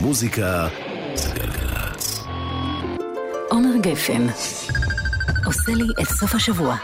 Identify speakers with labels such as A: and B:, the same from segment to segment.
A: מוזיקה זה גלגלצ.
B: עומר גפן עושה לי את סוף השבוע.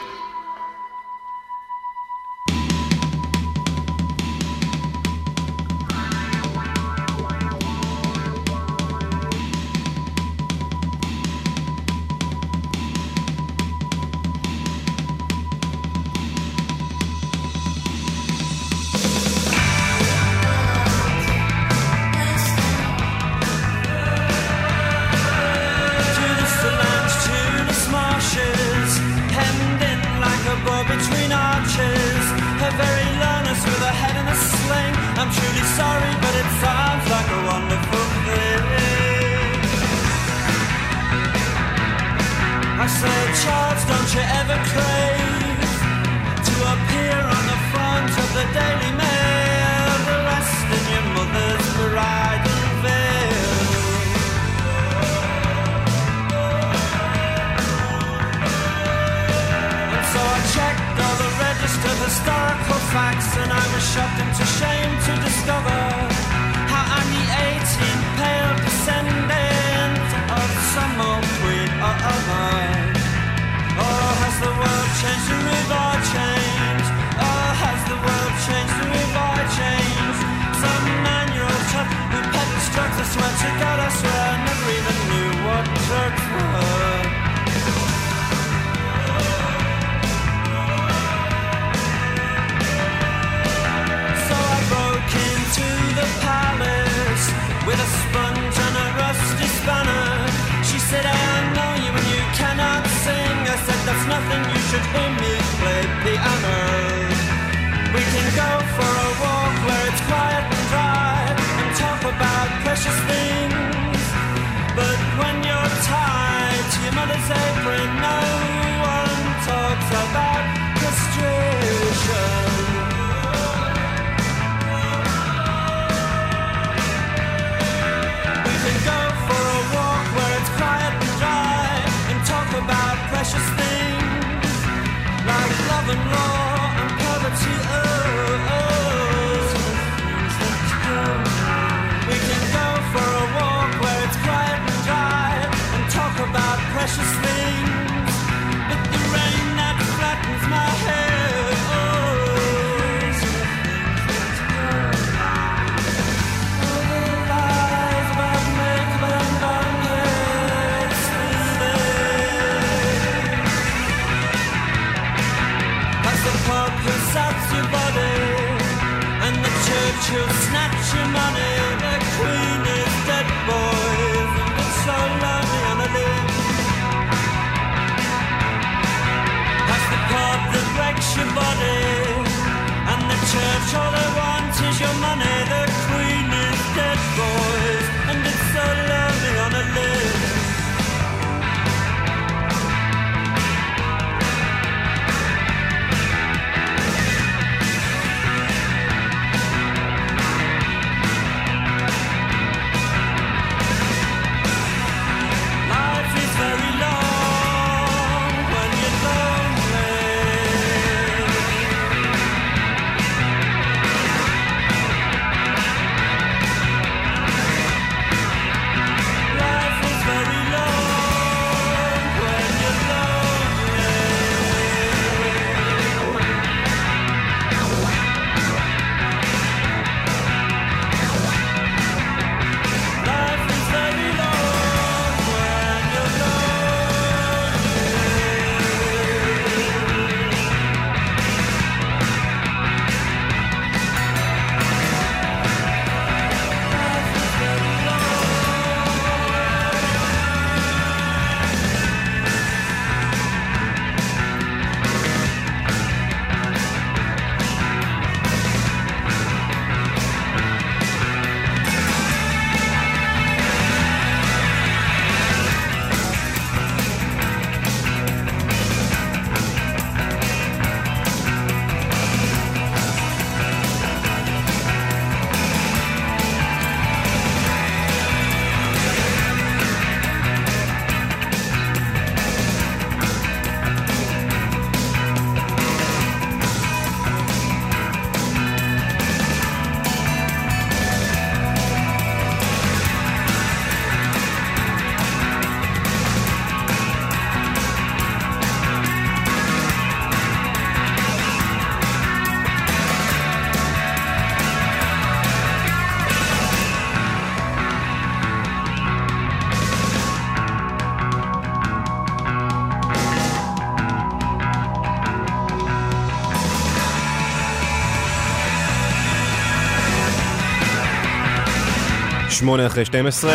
C: שמונה אחרי 12.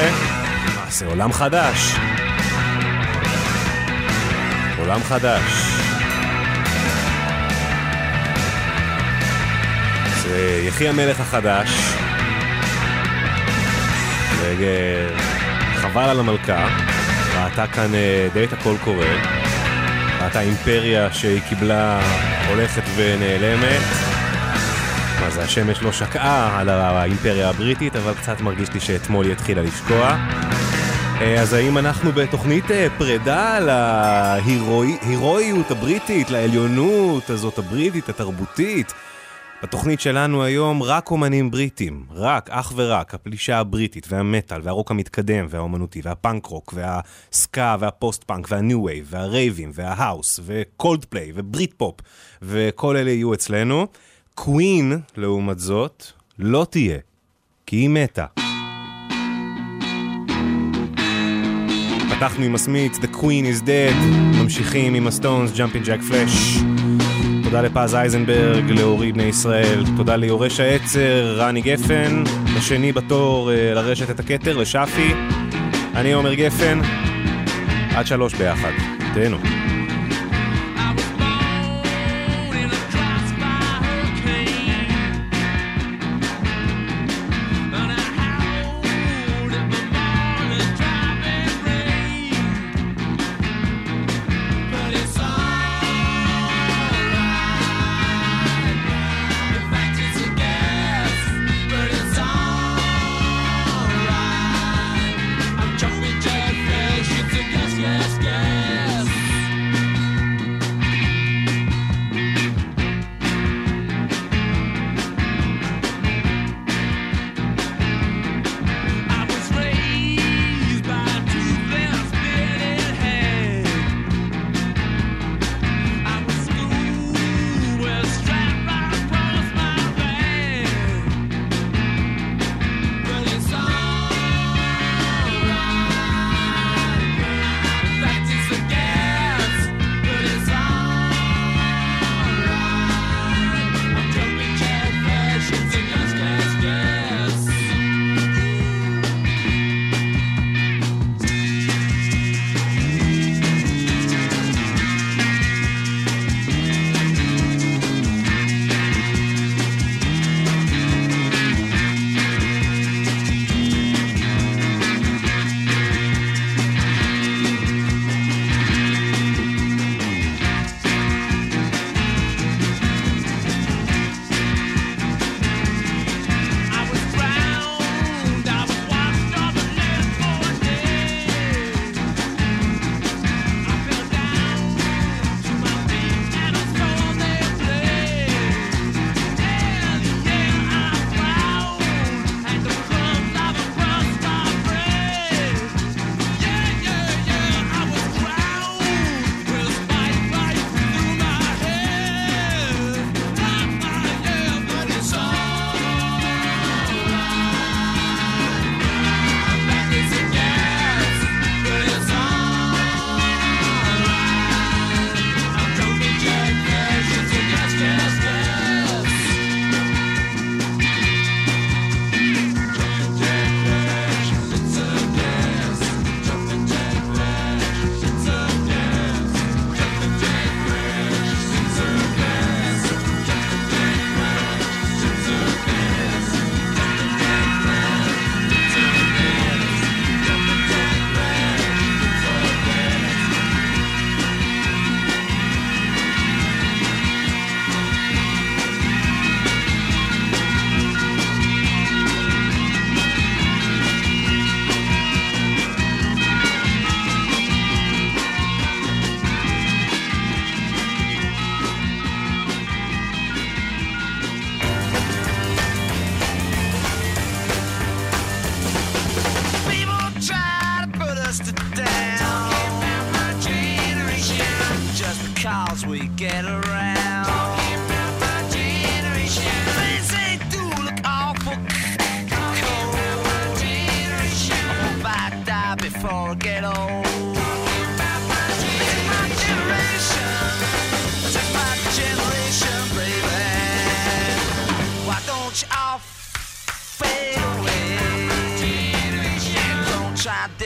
C: מה זה עולם חדש? עולם חדש. זה יחי המלך החדש. וחבל על המלכה. ראתה כאן אה, די את הכל קורה. ראתה אימפריה שהיא קיבלה הולכת ונעלמת. זה, השמש לא שקעה על האימפריה הבריטית, אבל קצת מרגיש לי שאתמול היא התחילה לשקוע. אה, אז האם אנחנו בתוכנית אה, פרידה להירואיות הבריטית, לעליונות הזאת הבריטית, התרבותית? בתוכנית שלנו היום רק אומנים בריטים, רק, אך ורק, הפלישה הבריטית והמטאל והרוק המתקדם והאומנותי והפאנק רוק והסקה וה post punk וה new wave והרייבים וההאוס ו Coldplay ו Britpop וכל אלה יהיו אצלנו. קווין, לעומת זאת, לא תהיה, כי היא מתה. פתחנו עם הסמיץ, The Queen is Dead, ממשיכים עם הסטונס, Jumping Jack Flash. תודה לפז אייזנברג, לאורי בני ישראל, תודה ליורש העצר, רני גפן, לשני בתור אה, לרשת את הכתר, לשאפי. אני עומר גפן, עד שלוש ביחד. תהנו.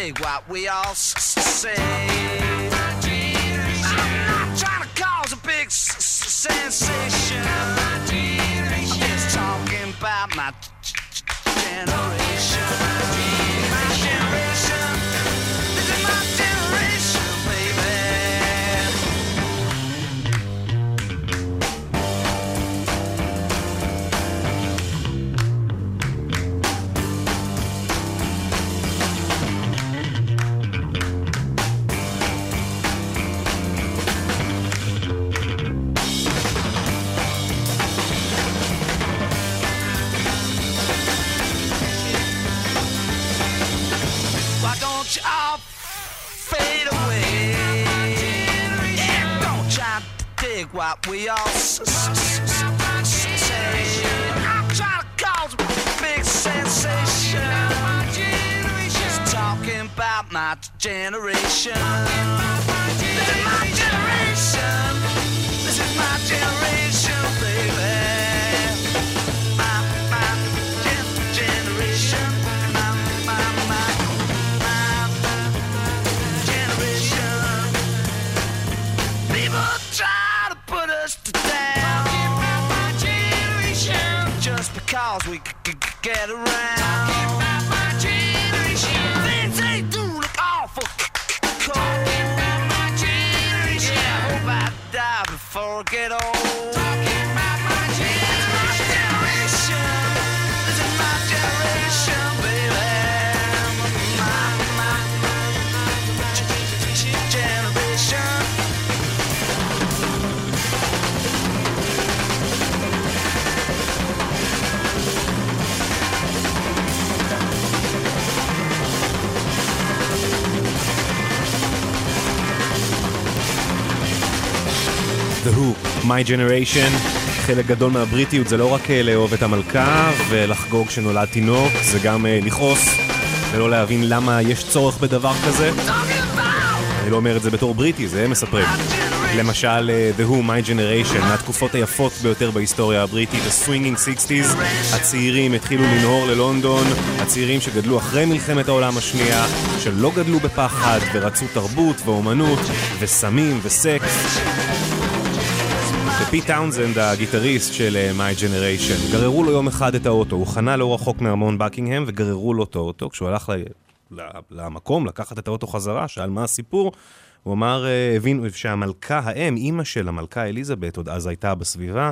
D: Dig what we all s- say. I'm not trying to cause a big s- sensation. I'm just talking about my generation. What we all s-. I'm to cause a big sensation. Just talking about my generation. My generation. we could get around. My Generation,
C: חלק גדול מהבריטיות זה לא רק אה, לאהוב את המלכה ולחגוג שנולד תינוק, זה גם אה, לכעוס ולא להבין למה יש צורך בדבר כזה. אני לא אומר את זה בתור בריטי, זה הם מספרים. למשל, אה, The Who, My Generation, מהתקופות היפות ביותר בהיסטוריה הבריטית, ה-Swinging 60's, הצעירים התחילו לנהור ללונדון, הצעירים שגדלו אחרי מלחמת העולם השנייה, שלא גדלו בפחד ורצו תרבות ואומנות וסמים וסקס. ופיט טאונזנד, הגיטריסט של אה, My Generation, גררו לו יום אחד את האוטו, הוא חנה לא רחוק מארמון בקינגהם וגררו לו את האוטו. כשהוא הלך ל... ל- למקום לקחת את האוטו חזרה, שאל מה הסיפור, הוא אמר, אה, הבין שהמלכה, האם, אימא של המלכה אליזבת, עוד אז הייתה בסביבה,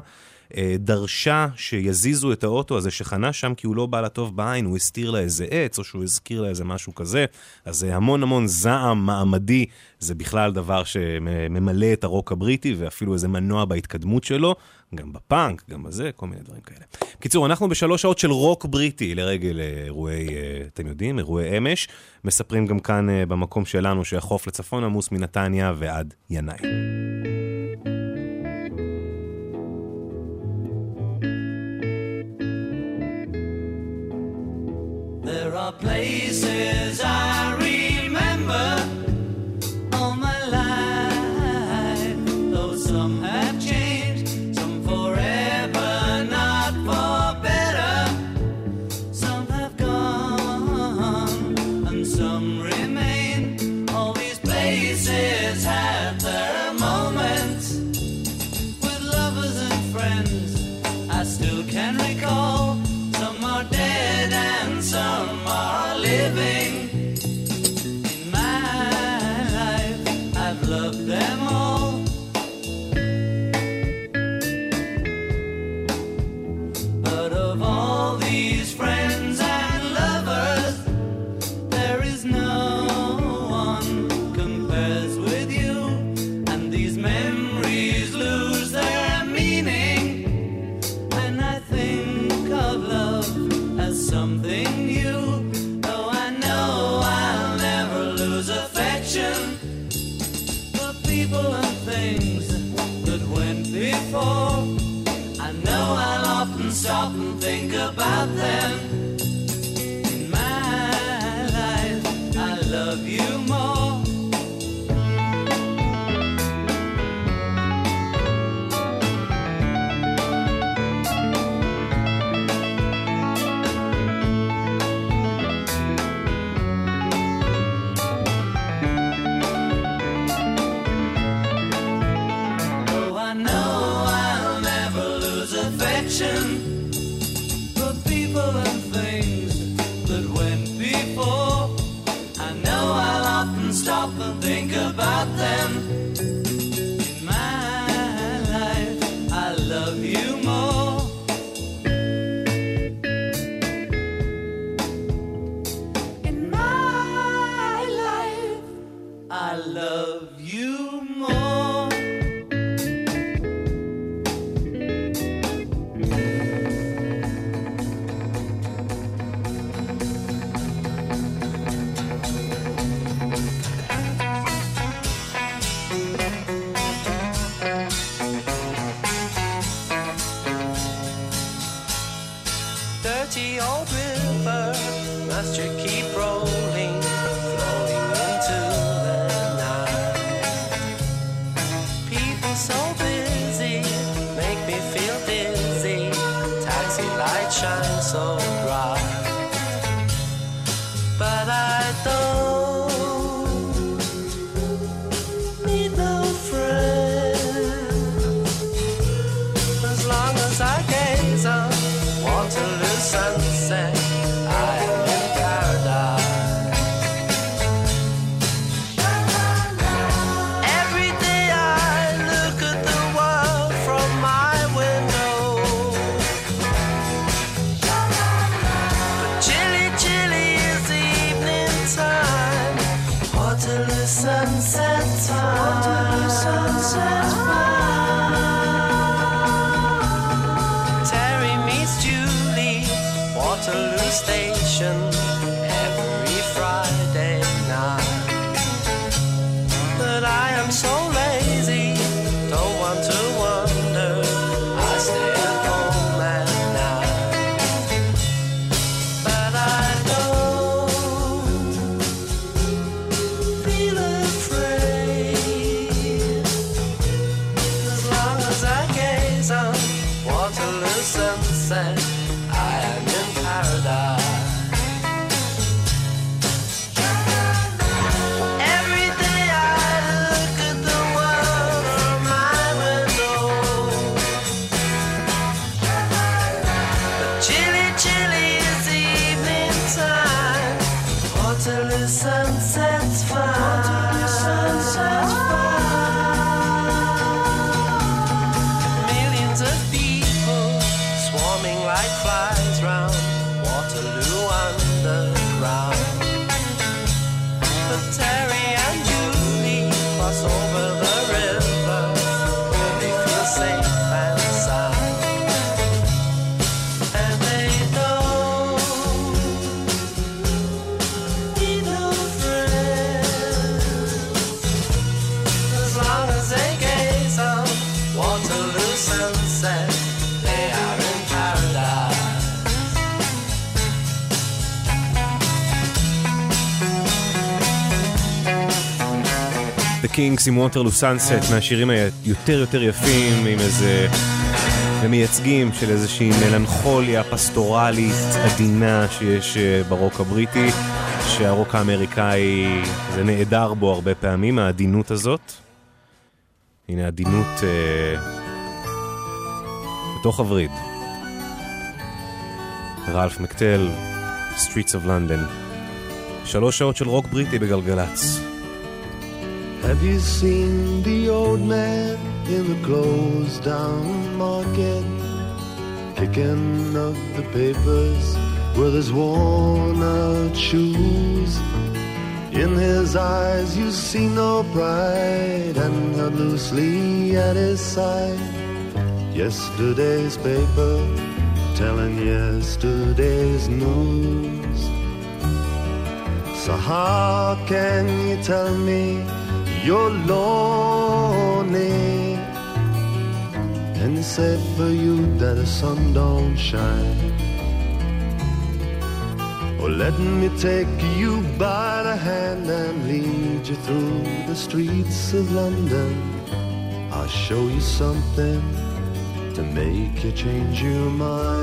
C: דרשה שיזיזו את האוטו הזה שחנה שם כי הוא לא בא לה טוב בעין, הוא הסתיר לה איזה עץ או שהוא הזכיר לה איזה משהו כזה. אז זה המון המון זעם מעמדי, זה בכלל דבר שממלא את הרוק הבריטי ואפילו איזה מנוע בהתקדמות שלו, גם בפאנק, גם בזה, כל מיני דברים כאלה. קיצור, אנחנו בשלוש שעות של רוק בריטי לרגל אה, אירועי, אה, אתם יודעים, אירועי אמש. מספרים גם כאן אה, במקום שלנו שהחוף לצפון עמוס מנתניה ועד ינאי.
D: Are places I
C: Kings עם ווטרלו סאנסט מהשירים היותר יותר יפים עם איזה... הם מייצגים של איזושהי מלנכוליה פסטורלית עדינה שיש אה, ברוק הבריטי שהרוק האמריקאי זה נעדר בו הרבה פעמים העדינות הזאת. הנה עדינות אה, בתוך הווריד. רלף מקטל, Streets of London. שלוש שעות של רוק בריטי בגלגלצ
E: Have you seen the old man in the closed down market? Picking up the papers with his worn out shoes. In his eyes you see no pride and held loosely at his side. Yesterday's paper telling yesterday's news. So how can you tell me you're lonely? And it's said for you that the sun don't shine. Oh, let me take you by the hand and lead you through the streets of London. I'll show you something to make you change your mind.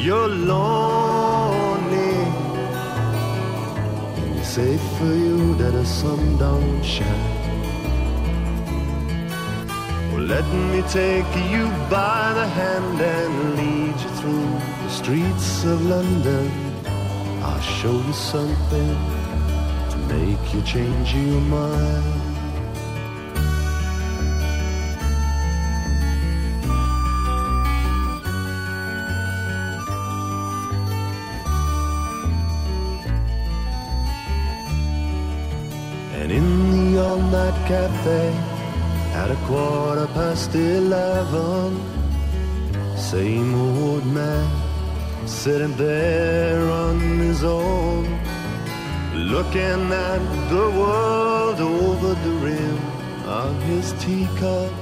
E: you're lonely? When it's safe for you that the sun don't shine. Well, let me take you by the hand and lead you through the streets of London. I'll show you something to make you change your mind. Cafe at a quarter past eleven. Same old man sitting there on his own, looking at the world over the rim of his teacup.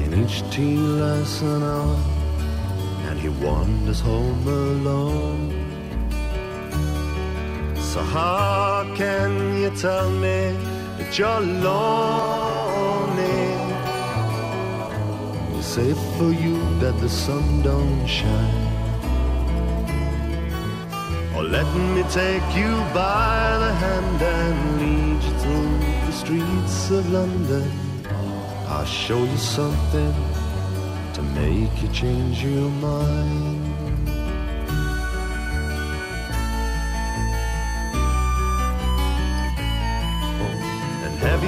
E: And each tea lasts an hour, and he wanders home alone. So how can you tell me that you're lonely? It's safe for you that the sun don't shine. Or let me take you by the hand and lead you through the streets of London. I'll show you something to make you change your mind.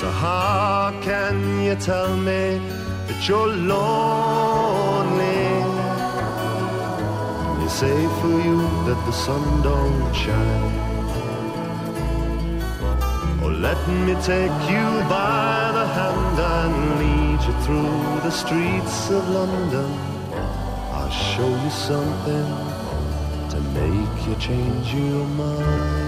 E: So how can you tell me that you're lonely? It's say for you that the sun don't shine. Or let me take you by the hand and lead you through the streets of London. I'll show you something to make you change your mind.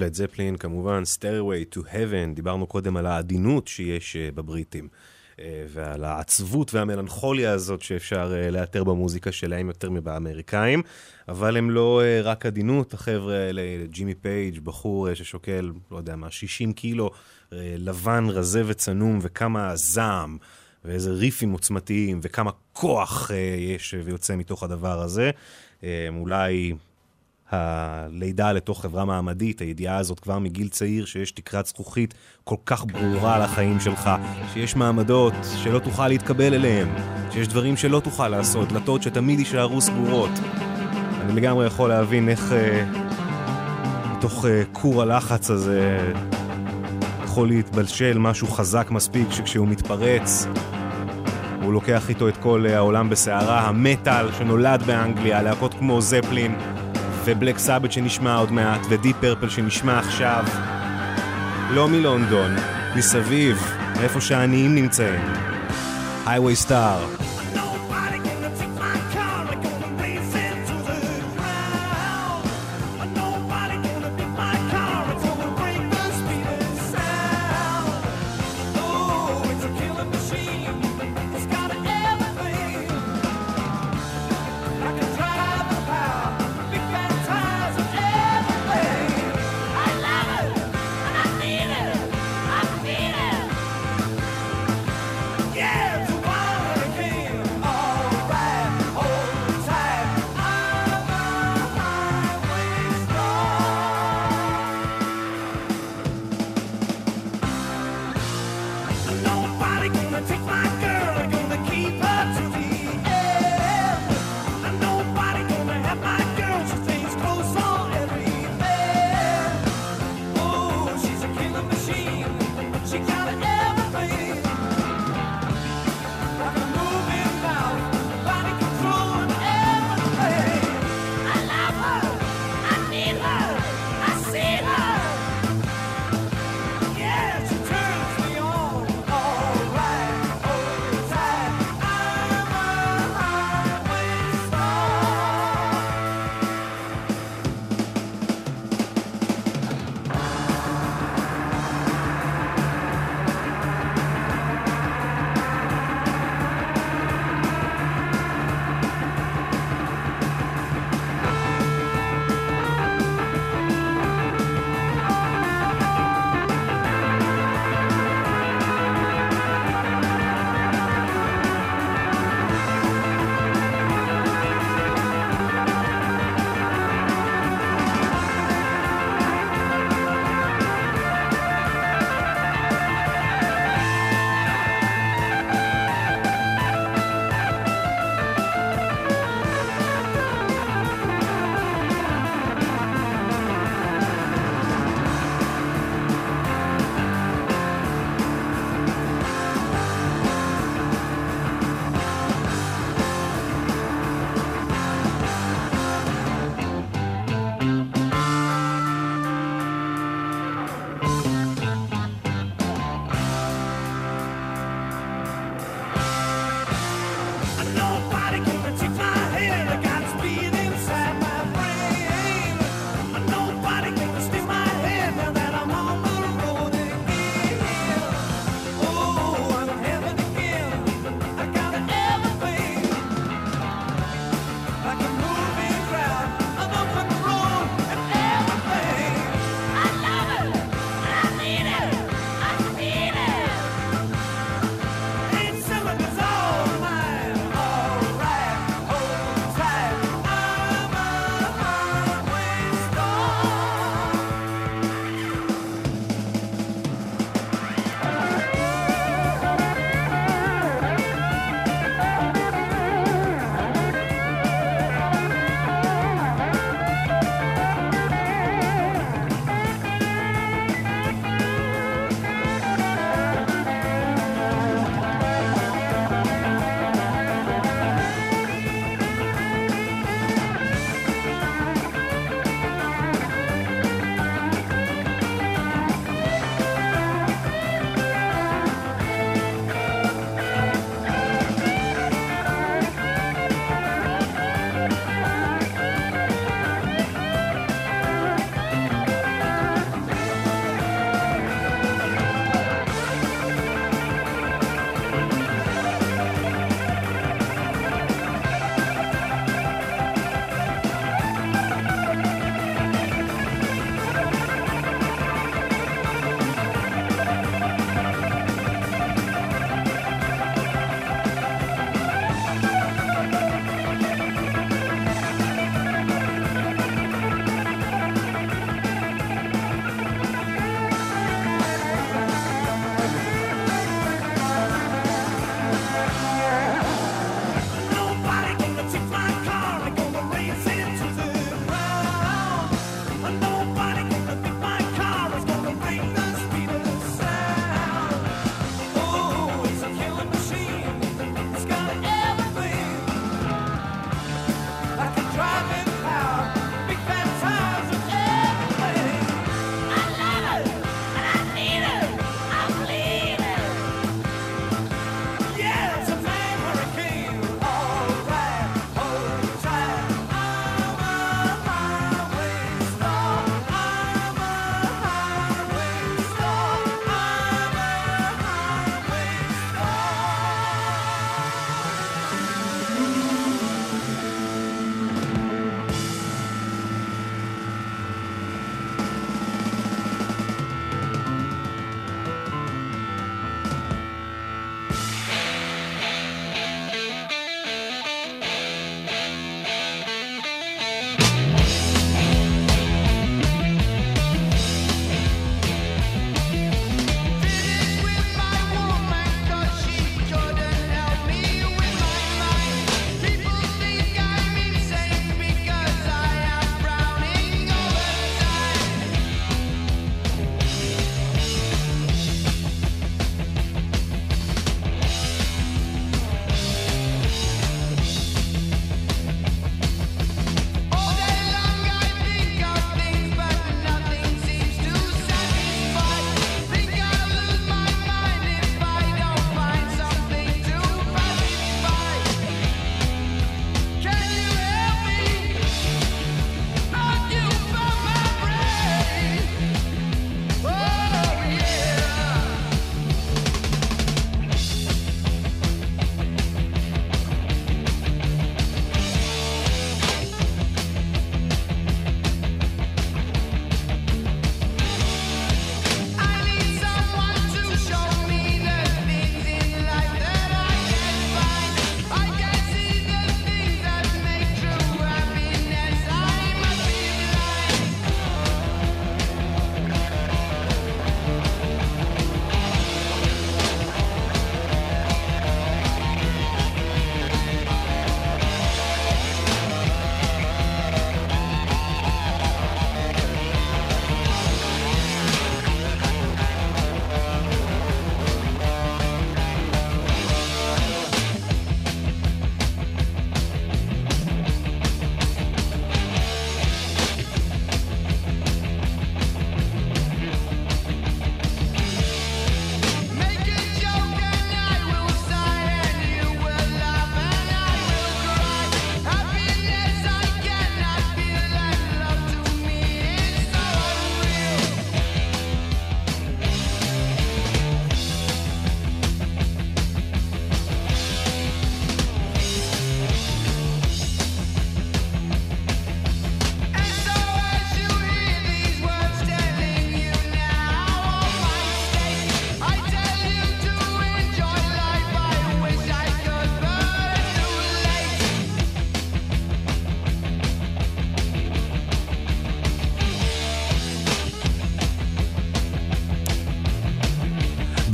C: לד זפלין כמובן, Stairway to Heaven, דיברנו קודם על העדינות שיש אה, בבריטים. אה, ועל העצבות והמלנכוליה הזאת שאפשר אה, לאתר במוזיקה שלהם יותר מבאמריקאים. אבל הם לא רק עדינות, החבר'ה האלה, ג'ימי פייג', בחור ששוקל, לא יודע מה, 60 קילו, לבן, רזה וצנום, וכמה זעם, ואיזה ריפים עוצמתיים, וכמה כוח אה, יש ויוצא מתוך הדבר הזה. אה, אולי הלידה לתוך חברה מעמדית, הידיעה הזאת כבר מגיל צעיר שיש תקרת זכוכית כל כך ברורה על החיים שלך, שיש מעמדות שלא תוכל להתקבל אליהם, שיש דברים שלא תוכל לעשות, דלתות שתמיד יישארו סגורות. אני לגמרי יכול להבין איך אה, מתוך אה, כור הלחץ הזה יכול להתבלשל משהו חזק מספיק שכשהוא מתפרץ הוא לוקח איתו את כל אה, העולם בסערה, המטאל שנולד באנגליה, להקות כמו זפלין ובלק סאבט שנשמע עוד מעט, ודיפ פרפל שנשמע עכשיו. לא מלונדון, מסביב, מאיפה שהעניים נמצאים. היי סטאר.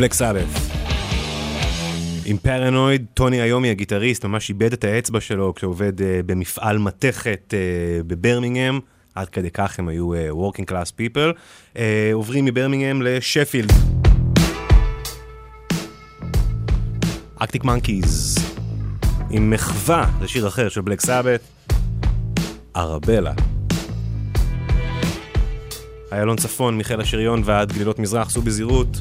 C: בלק סאבת. עם פרנויד, טוני איומי הגיטריסט ממש איבד את האצבע שלו כשעובד uh, במפעל מתכת uh, בברמינגהם, עד כדי כך הם היו uh, working class people, uh, עוברים מברמינגהם לשפילד. אקטיק מנקיז, עם מחווה, זה שיר אחר של בלק סאבת, ארבלה. איילון צפון, מיכאל השריון ועד גלילות מזרח, סעו בזהירות,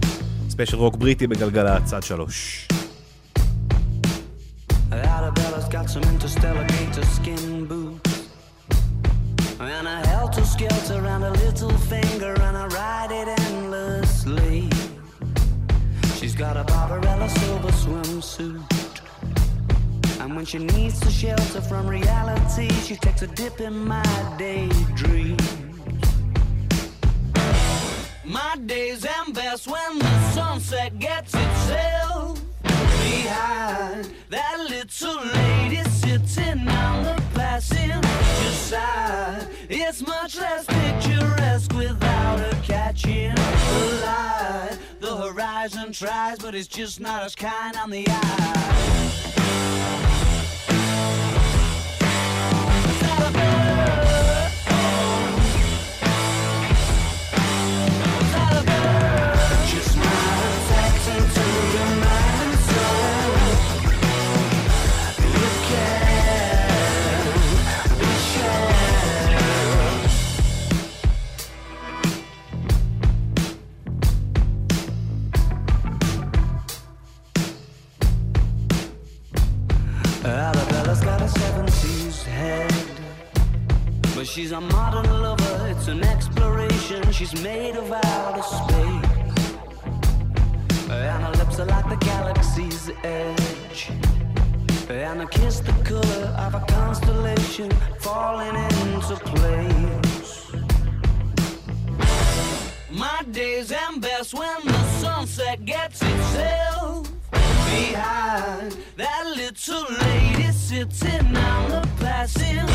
C: ספיישל רוק בריטי בגלגלה, צד שלוש.
D: Arabella's got some interstellar gator skin boots And a helter skelter and a little finger And I ride it endlessly She's got a Barbarella silver swimsuit And when she needs to shelter from reality She takes a dip in my daydream My days end best when the sunset gets itself behind that little lady sitting on the passenger side. It's much less picturesque without her catching the light. The horizon tries, but it's just not as kind on the eye. Is? She's a modern lover, it's an exploration. She's made of outer space. And her lips are like the galaxy's edge. And her kiss the color of a constellation falling into place. My days end best when the sunset gets itself behind that little lady sitting on the passenger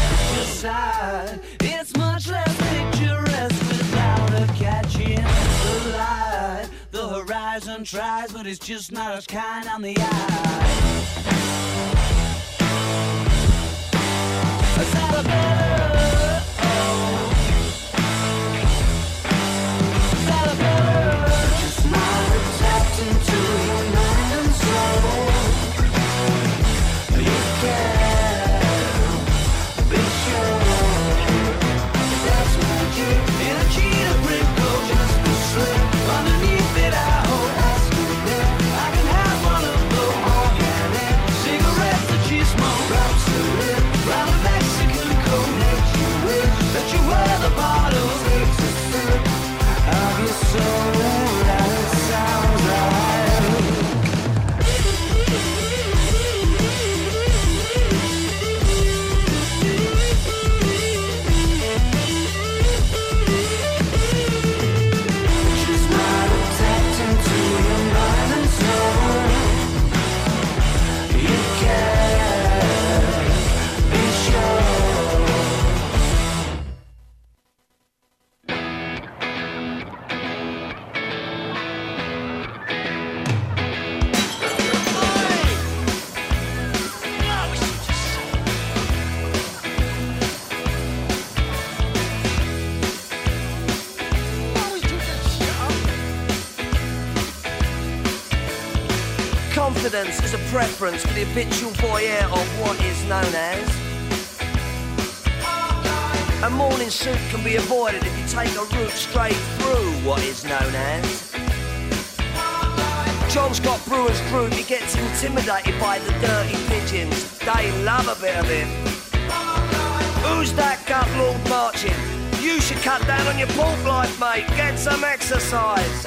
D: side. It's much less picturesque without her catching the light. The horizon tries, but it's just not as kind on the eye. Is that a bird? Oh. Is that a bird? Just not tapped into
F: Is a preference for the habitual voyeur of what is known as. A morning suit can be avoided if you take a route straight through what is known as. John Scott Brewer's group, he gets intimidated by the dirty pigeons. They love a bit of it. Who's that gut lord marching? You should cut down on your pork life, mate. Get some exercise.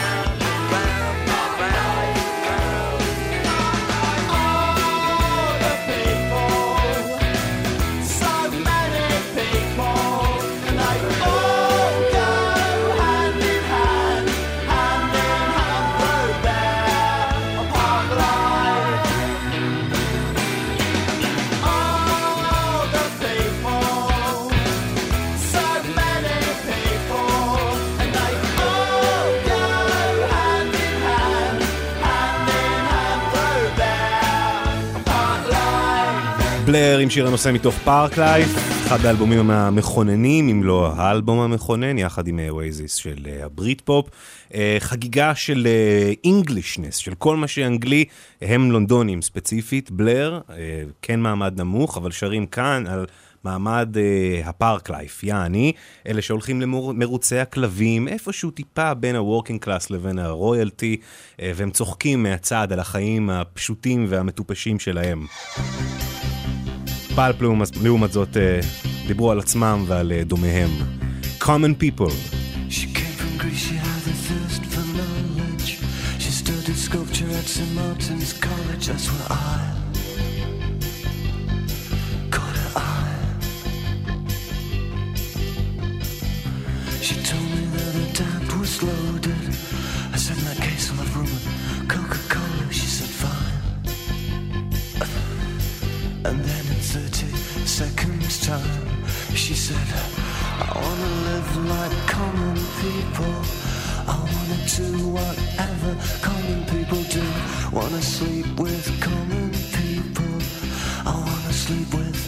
C: בלר עם שיר הנושא מתוך Parklife, אחד האלבומים המכוננים, אם לא האלבום המכונן, יחד עם אואזיס של אה, הבריטפופ. אה, חגיגה של Englishness, של כל מה שאנגלי, הם לונדונים ספציפית. בלר, אה, כן מעמד נמוך, אבל שרים כאן על... מעמד אה, ה Parklife, יעני, אלה שהולכים למרוצי הכלבים, איפשהו טיפה בין ה working class לבין ה royalty, אה, והם צוחקים מהצד על החיים הפשוטים והמטופשים שלהם. פלפ לעומת, לעומת זאת אה, דיברו על עצמם ועל אה, דומיהם. common people.
E: She came from Greece, she had a thirst for knowledge. She studied sculpture at St. Martin's College, that's where I caught her eye. She told me that her dad was loaded. I said, in that case, I'll have room with Coca-Cola. She said, fine. And then in 30 seconds time, she said, I wanna live like common people. I wanna do whatever common people do. Wanna sleep with common people. I wanna sleep with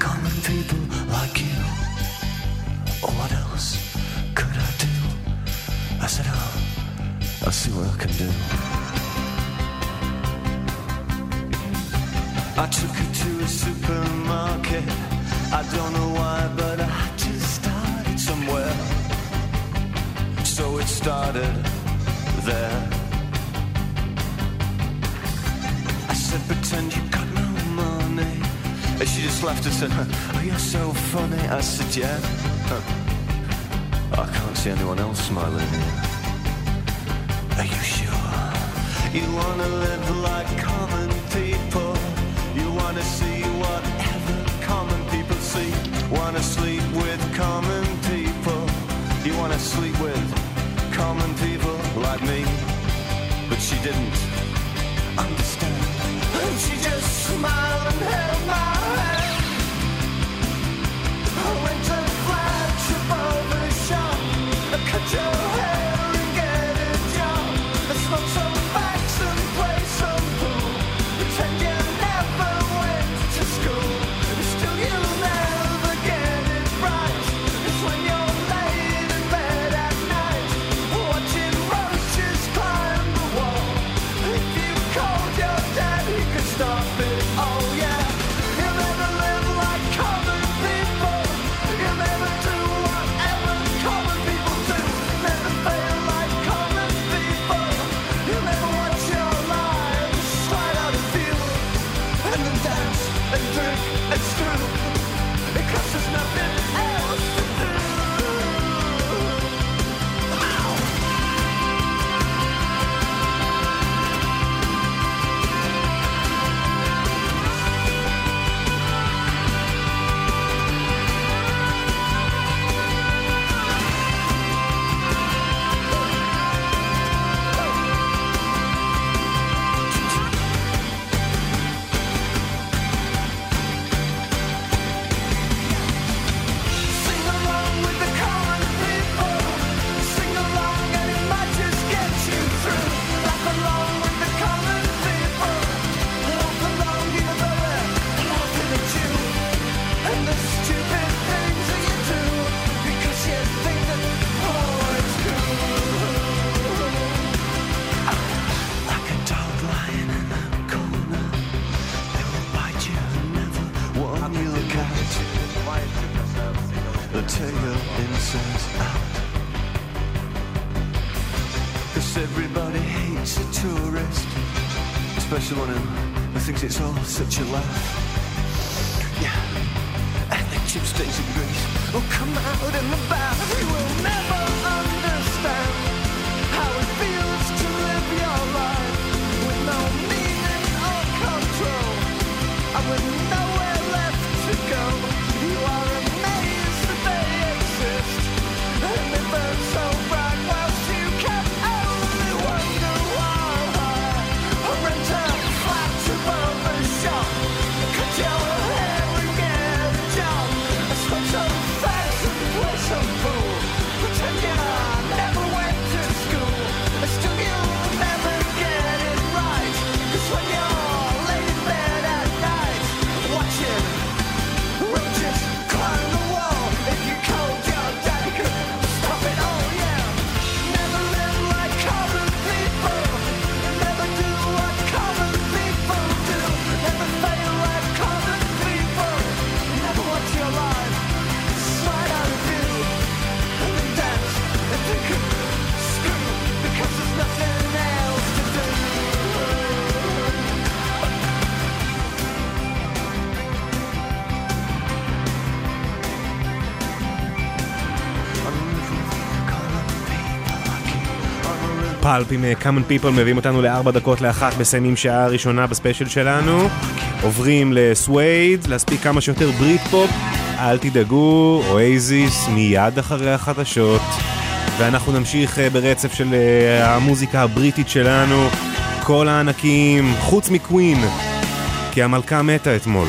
E: common people like you. Or what else could I do? I said, oh, I'll see what I can do. I took her to a supermarket. I don't know why, but I just started somewhere. So it started there. I said, pretend you got no money. And she just laughed and said, Oh, you're so funny. I said, Yeah. I can't see anyone else smiling. Are you sure? You wanna live like common people. Wanna see whatever common people see. Wanna sleep with common people. You wanna sleep with common people like me. But she didn't understand. And she just smiled and held my hand. I went to
G: Everybody hates a tourist. Especially one who thinks it's all such a laugh. Yeah, and chip stays in Greece. Oh, come out and about, We will never understand.
C: פאלפ עם אה, common people מביאים אותנו לארבע דקות לאחת, מסיימים שעה ראשונה בספיישל שלנו. עוברים לסווייד, להספיק כמה שיותר בריטפופ. אל תדאגו, אואזיס מיד אחרי החדשות. ואנחנו נמשיך אה, ברצף של אה, המוזיקה הבריטית שלנו. כל הענקים, חוץ מקווין, כי המלכה מתה אתמול.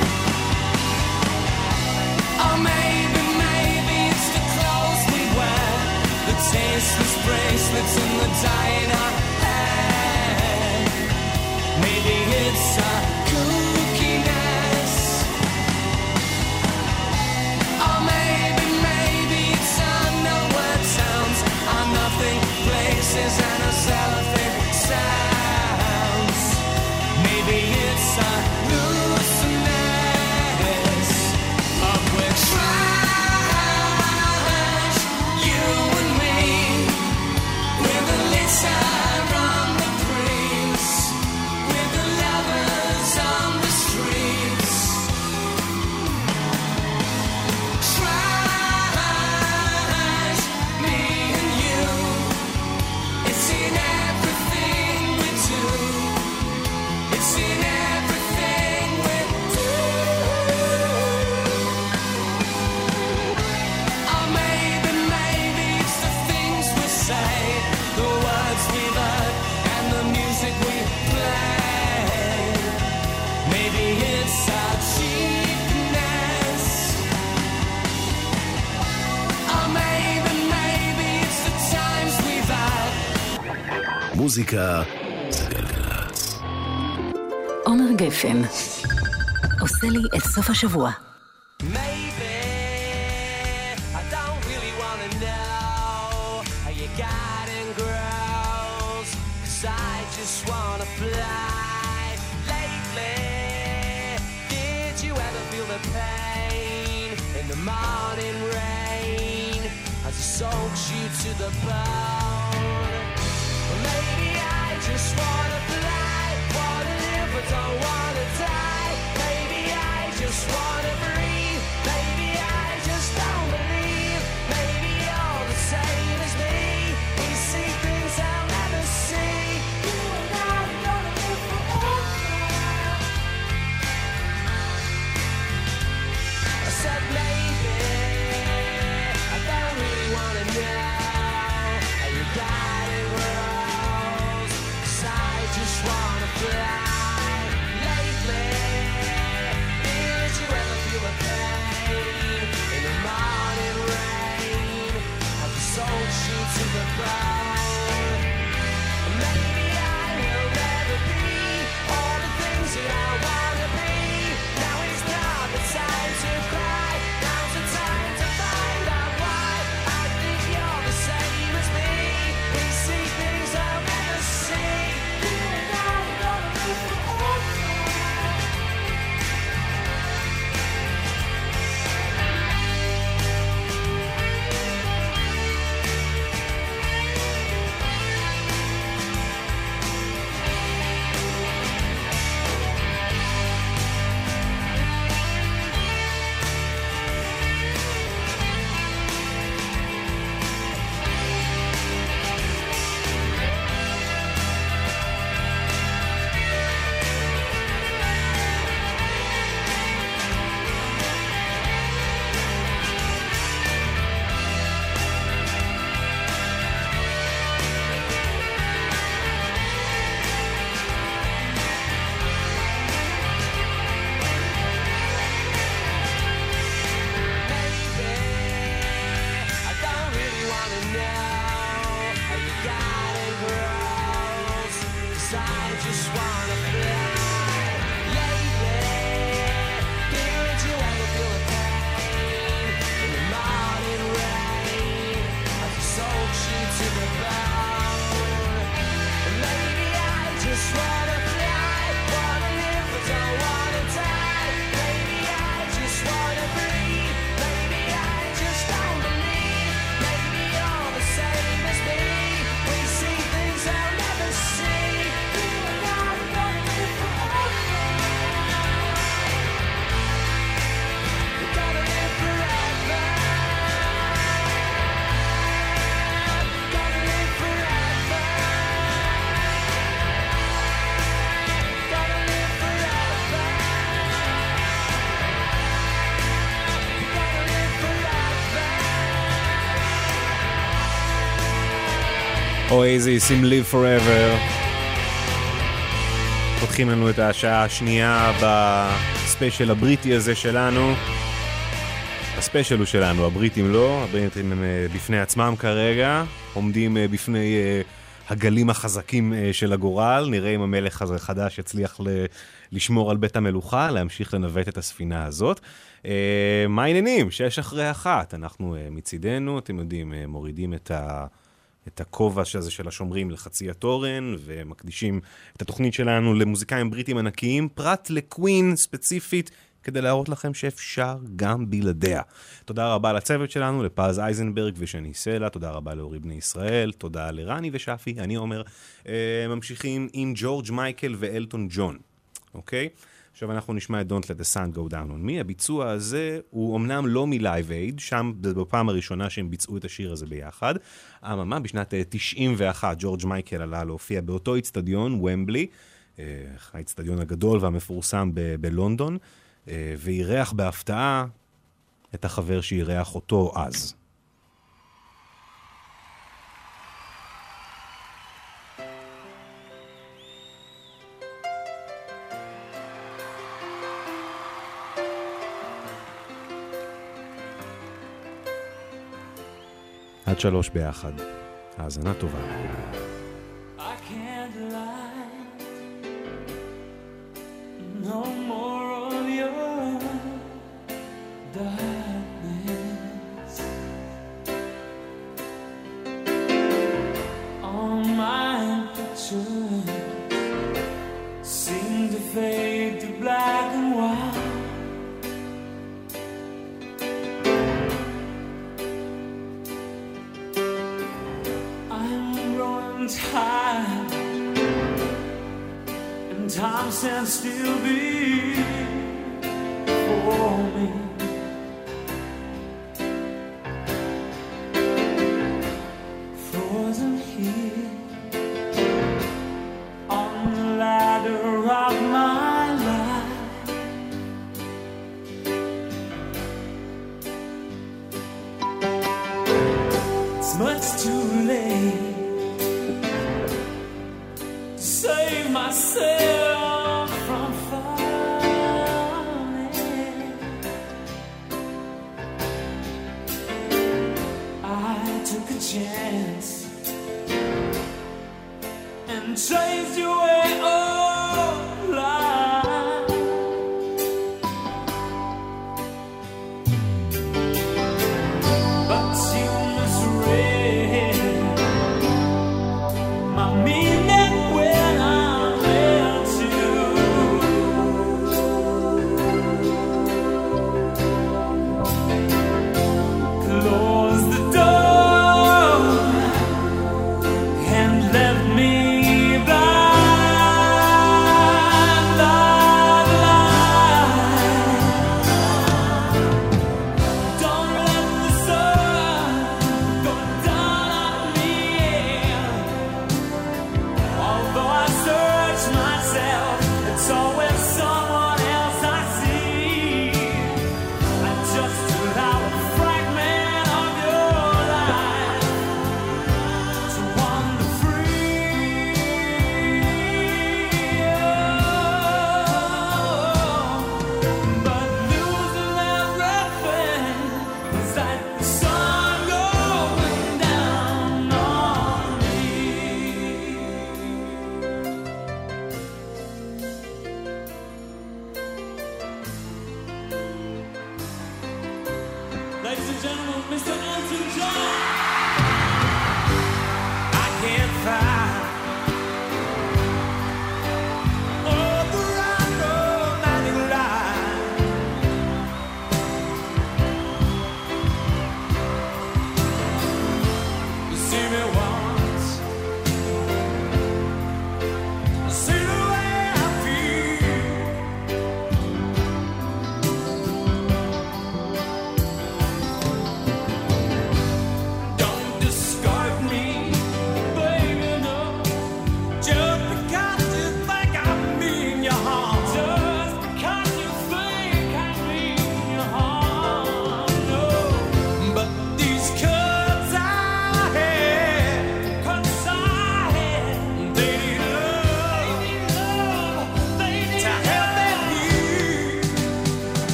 D: בסוף השבוע.
C: אואזיס עם Live Forever. פותחים לנו את השעה השנייה בספיישל הבריטי הזה שלנו. הספיישל הוא שלנו, הבריטים לא, הבריטים הם אה, בפני עצמם כרגע, עומדים אה, בפני אה, הגלים החזקים של הגורל, נראה אם המלך הזה חדש יצליח לשמור על בית המלוכה, להמשיך לנווט את הספינה הזאת. מה העניינים? שש אחרי אחת, אנחנו מצידנו, אתם יודעים, מורידים את ה... את הכובע הזה של השומרים לחצי התורן, ומקדישים את התוכנית שלנו למוזיקאים בריטים ענקיים, פרט לקווין ספציפית, כדי להראות לכם שאפשר גם בלעדיה. תודה רבה לצוות שלנו, לפז אייזנברג ושני סלע, תודה רבה לאורי בני ישראל, תודה לרני ושפי, אני אומר, אה, ממשיכים עם ג'ורג' מייקל ואלטון ג'ון, אוקיי? עכשיו אנחנו נשמע את Don't Let the Sun Go Down on Me. הביצוע הזה הוא אמנם לא מ Live Aid, שם זה בפעם הראשונה שהם ביצעו את השיר הזה ביחד. אממה, בשנת אה, 91 ג'ורג' מייקל עלה להופיע באותו איצטדיון, ומבלי, אה, האיצטדיון הגדול והמפורסם ב- בלונדון, אה, ואירח בהפתעה את החבר שאירח אותו אז. עד שלוש ביחד. האזנה טובה.
H: I can't lie. No Tired, and time stands still before me.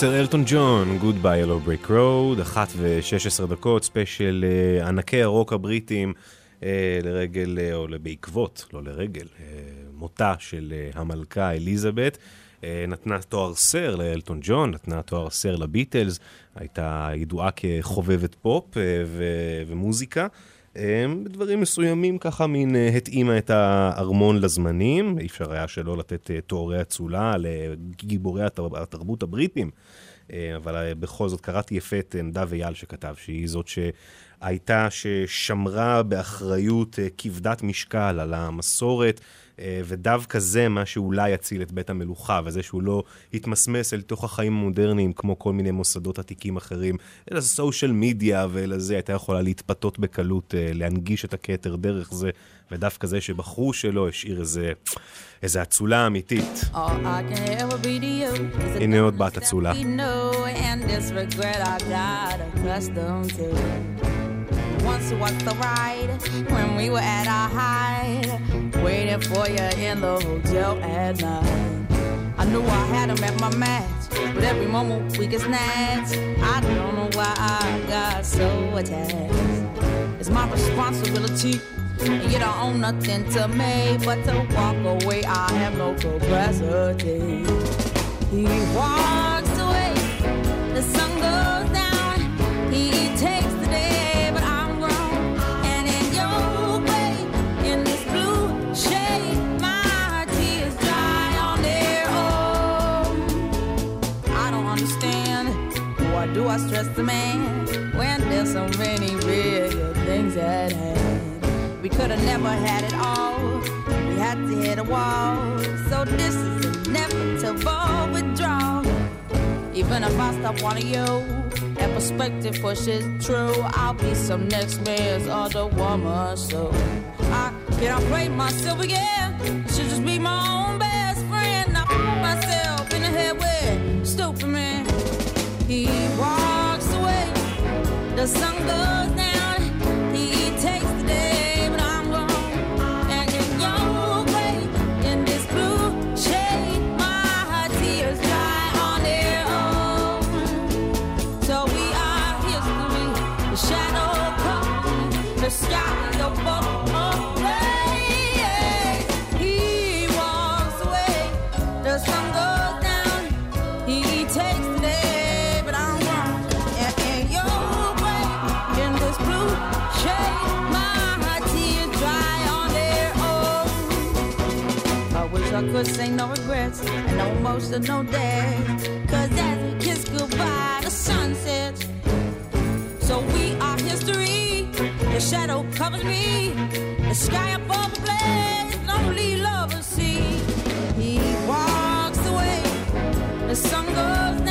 C: סר אלטון ג'ון, Bye Yellow Brick Road, אחת ושש עשרה דקות, ספיישל אה, ענקי הרוק הבריטים אה, לרגל, אה, או בעקבות, לא לרגל, מותה של המלכה אליזבת. נתנה תואר סר לאלטון ג'ון, נתנה תואר סר לביטלס, הייתה ידועה כחובבת פופ ו- ומוזיקה. בדברים מסוימים ככה מין אה, התאימה את הארמון לזמנים, אי אפשר היה שלא לתת אה, תוארי אצולה לגיבורי התר- התרבות הבריטים. אה, אבל בכל זאת קראתי יפה את נדב אייל שכתב, שהיא זאת שהייתה, ששמרה באחריות כבדת משקל על המסורת, ודווקא זה מה שאולי יציל את בית המלוכה, וזה שהוא לא התמסמס אל תוך החיים המודרניים כמו כל מיני מוסדות עתיקים אחרים, אלא סושיאל מדיה ואלא זה, הייתה יכולה להתפתות בקלות, אה, להנגיש את הכתר דרך זה, ודווקא זה שבחרו שלו השאיר איזה, איזה אצולה אמיתית.
I: A
C: הנה עוד בת אצולה.
I: Once was the ride when we were at our height, waiting for you in the hotel at night. I knew I had him at my match, but every moment we get snatched. I don't know why I got so attached. It's my responsibility, and you don't own nothing to me but to walk away. I have no capacity. He walks away, the sun goes down. He do I stress the man when there's so many real things at hand? We could have never had it all. We had to hit a wall. So this is inevitable withdrawal. Even if I stop wanting you, and perspective pushes true, I'll be some next man's other woman. So I cannot play myself again. Should just be my own best friend. I put myself in the head with stupid man. He the sun goes
J: us ain't no regrets and most of no day. Cause as we kiss goodbye, the sun sets. So we are history. The shadow covers me. The sky above the blaze, lonely lovers see. He walks away. The sun goes down.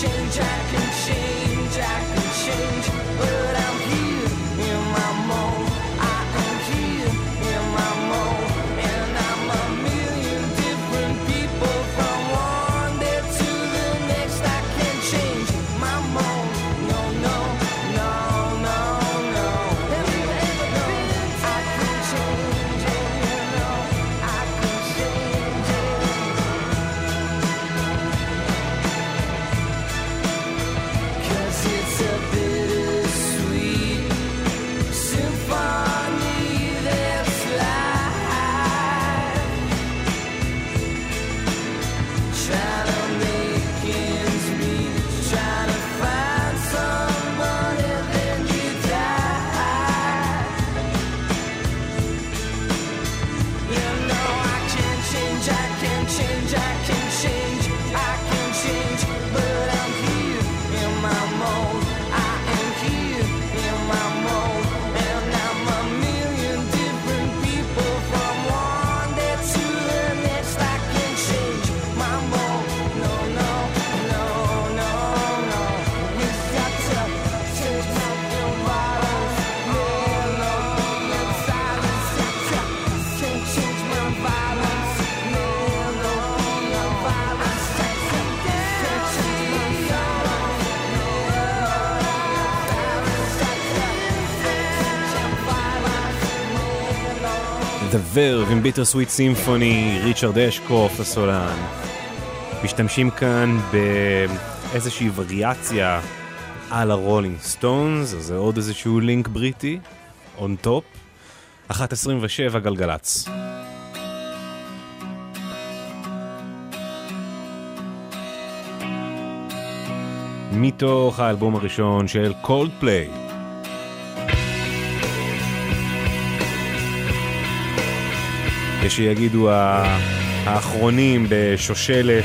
I: change, I can change, I can change, but I
C: ורב עם Bitter Sweet Symphony, ריצ'רד אשקרופט, הסולן. משתמשים כאן באיזושהי וריאציה על הרולינג סטונס, אז זה עוד איזשהו לינק בריטי, on top. 1.27 גלגלצ. מתוך האלבום הראשון של קולדפליי. ושיגידו האחרונים בשושלת.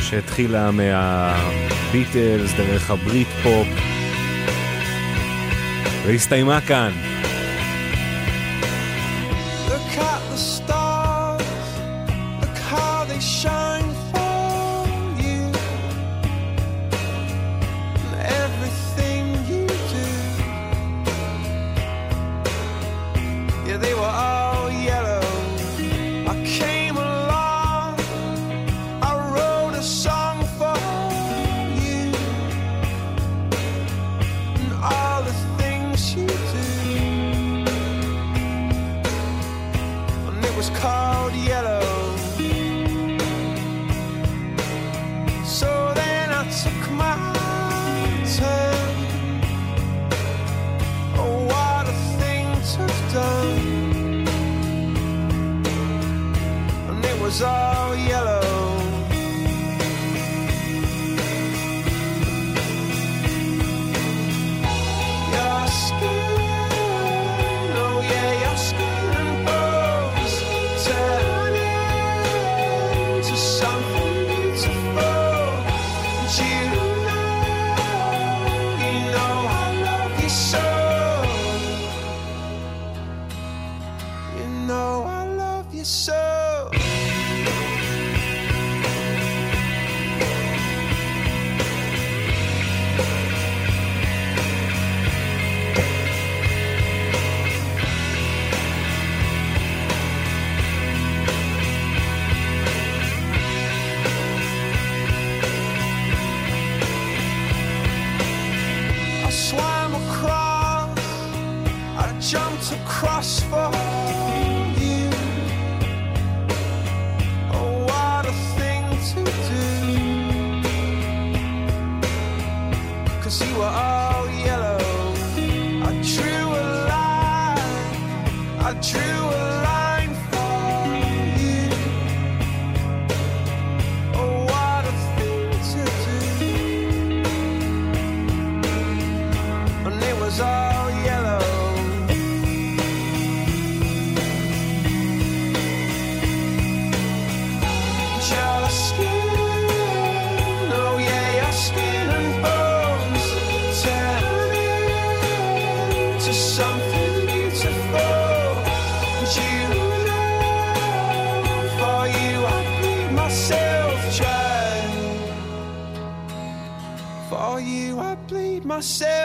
C: שהתחילה מהביטלס, דרך הברית פופ, והסתיימה כאן.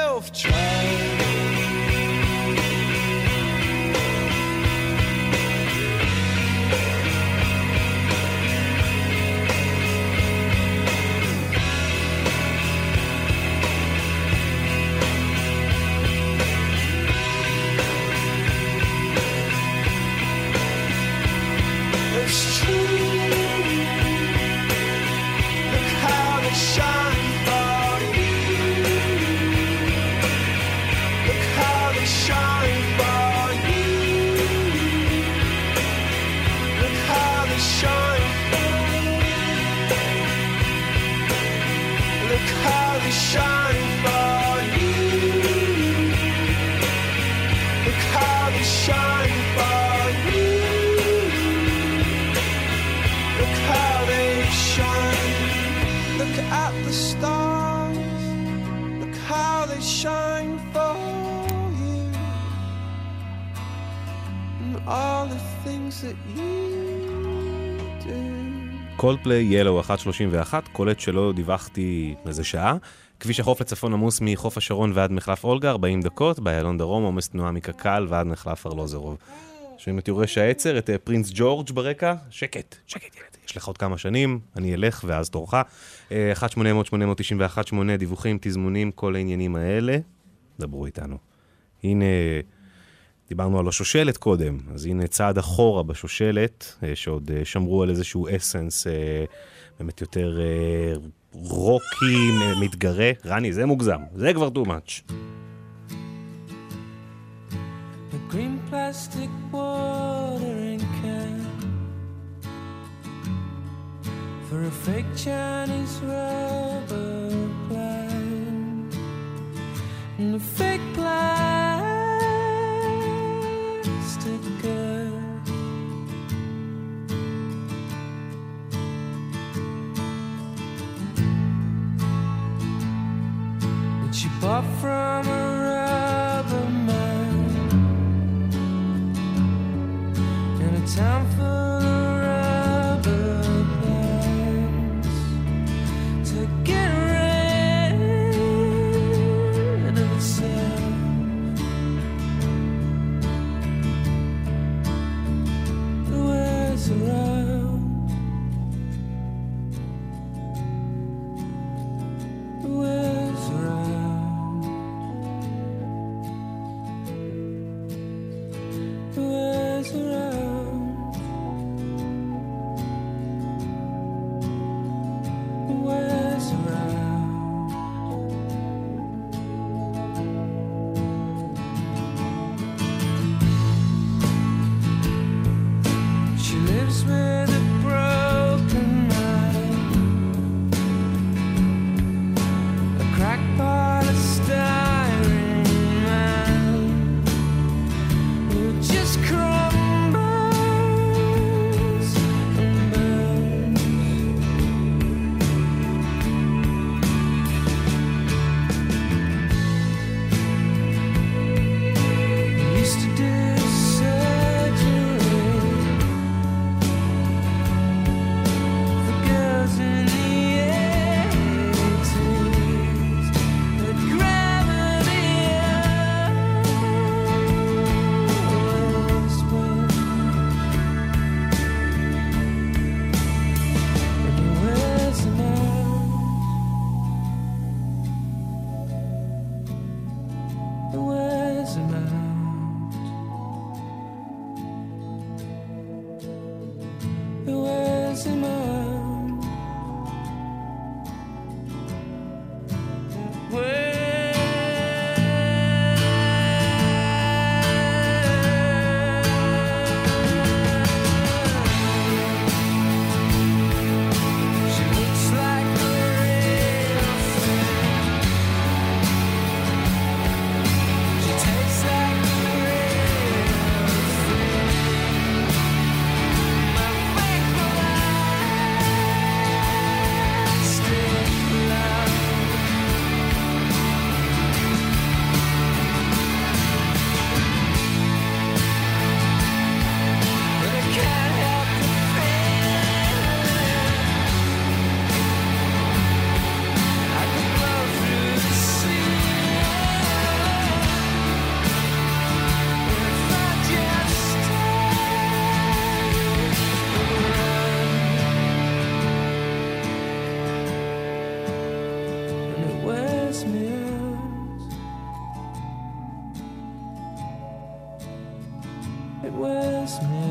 H: 12 train. קולדפליי, Yellow
C: 1.31, קולט שלא דיווחתי איזה שעה. כביש החוף לצפון עמוס מחוף השרון ועד מחלף אולגה, 40 דקות, באיילון דרום עומס תנועה מקק"ל ועד מחלף ארלוזרוב. שומעים את יורש העצר, את אה, Prince ג'ורג' ברקע, שקט, שקט ילד, יש לך עוד כמה שנים, אני אלך ואז תורך. אה, 1-800-891-8, דיווחים, תזמונים, כל העניינים האלה, דברו איתנו. הנה, דיברנו על השושלת קודם, אז הנה צעד אחורה בשושלת, אה, שעוד אה, שמרו על איזשהו essence אה, באמת יותר רוקי, מתגרה. רני, זה מוגזם, זה כבר too much.
K: green plastic watering can for a fake Chinese rubber plant and a fake she bought from a rubber man. In a town full
G: Midwest. me.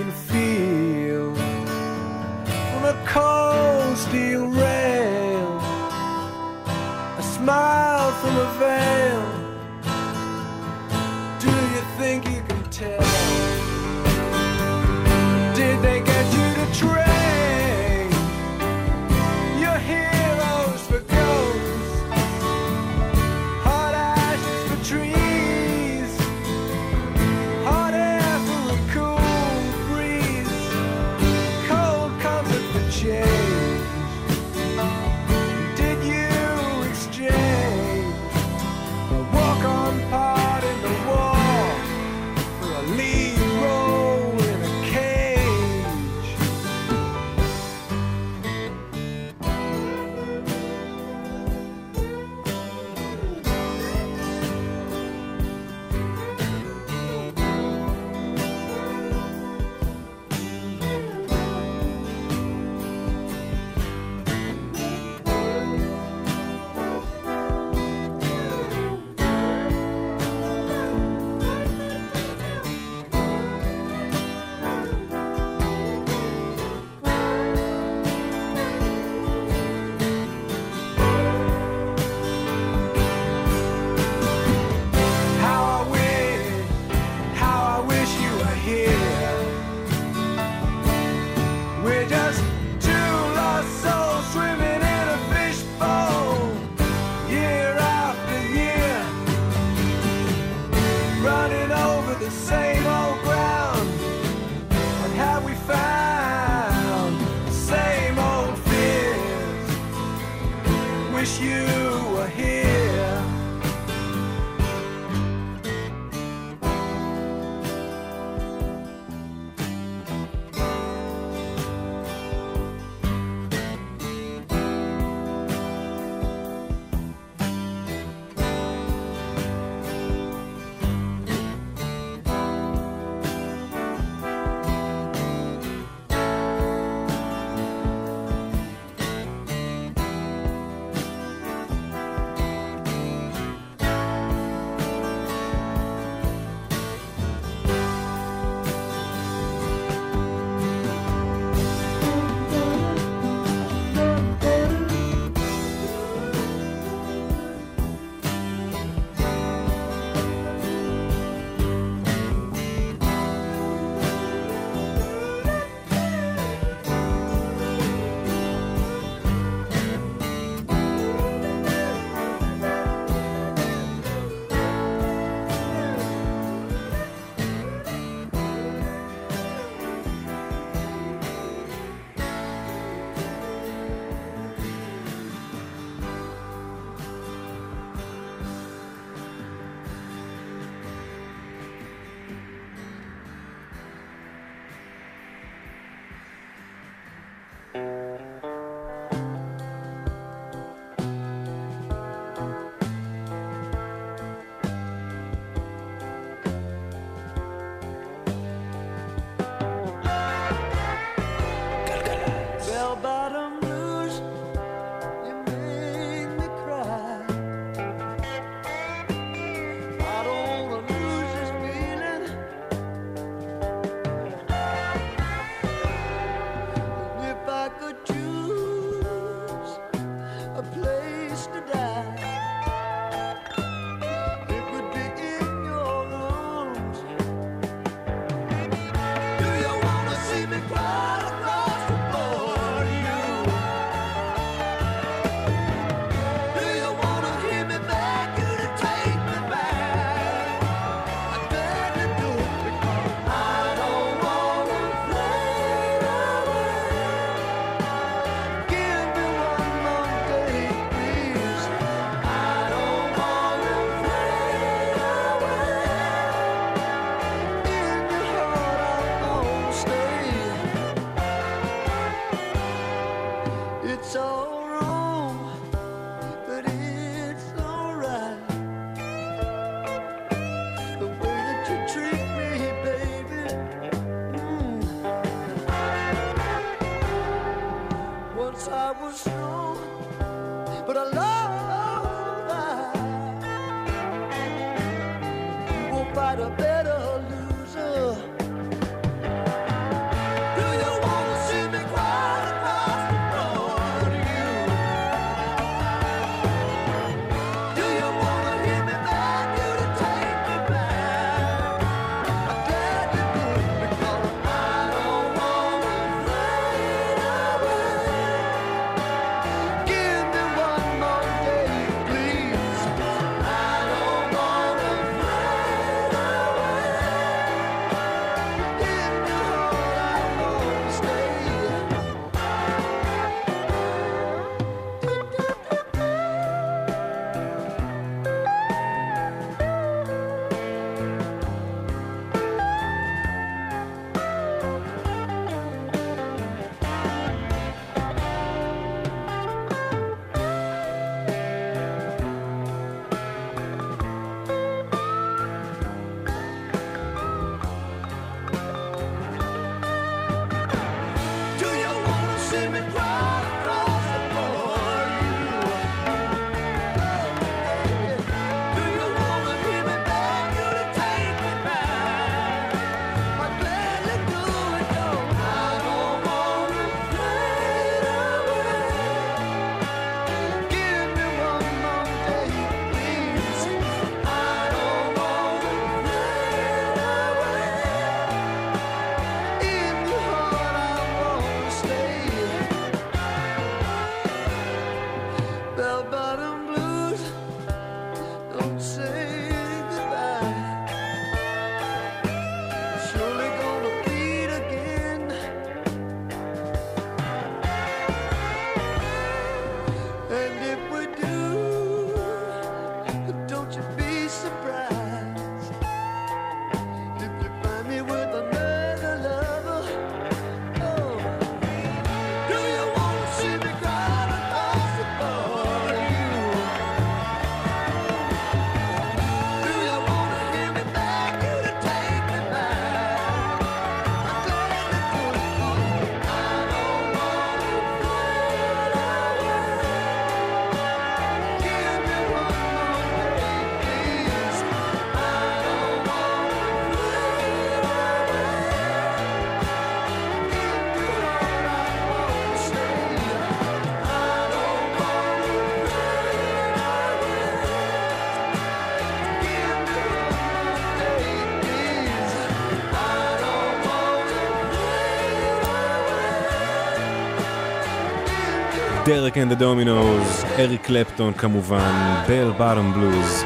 H: Derek and the
C: Dominos, אריק קלפטון כמובן, Bell Bottom Blues.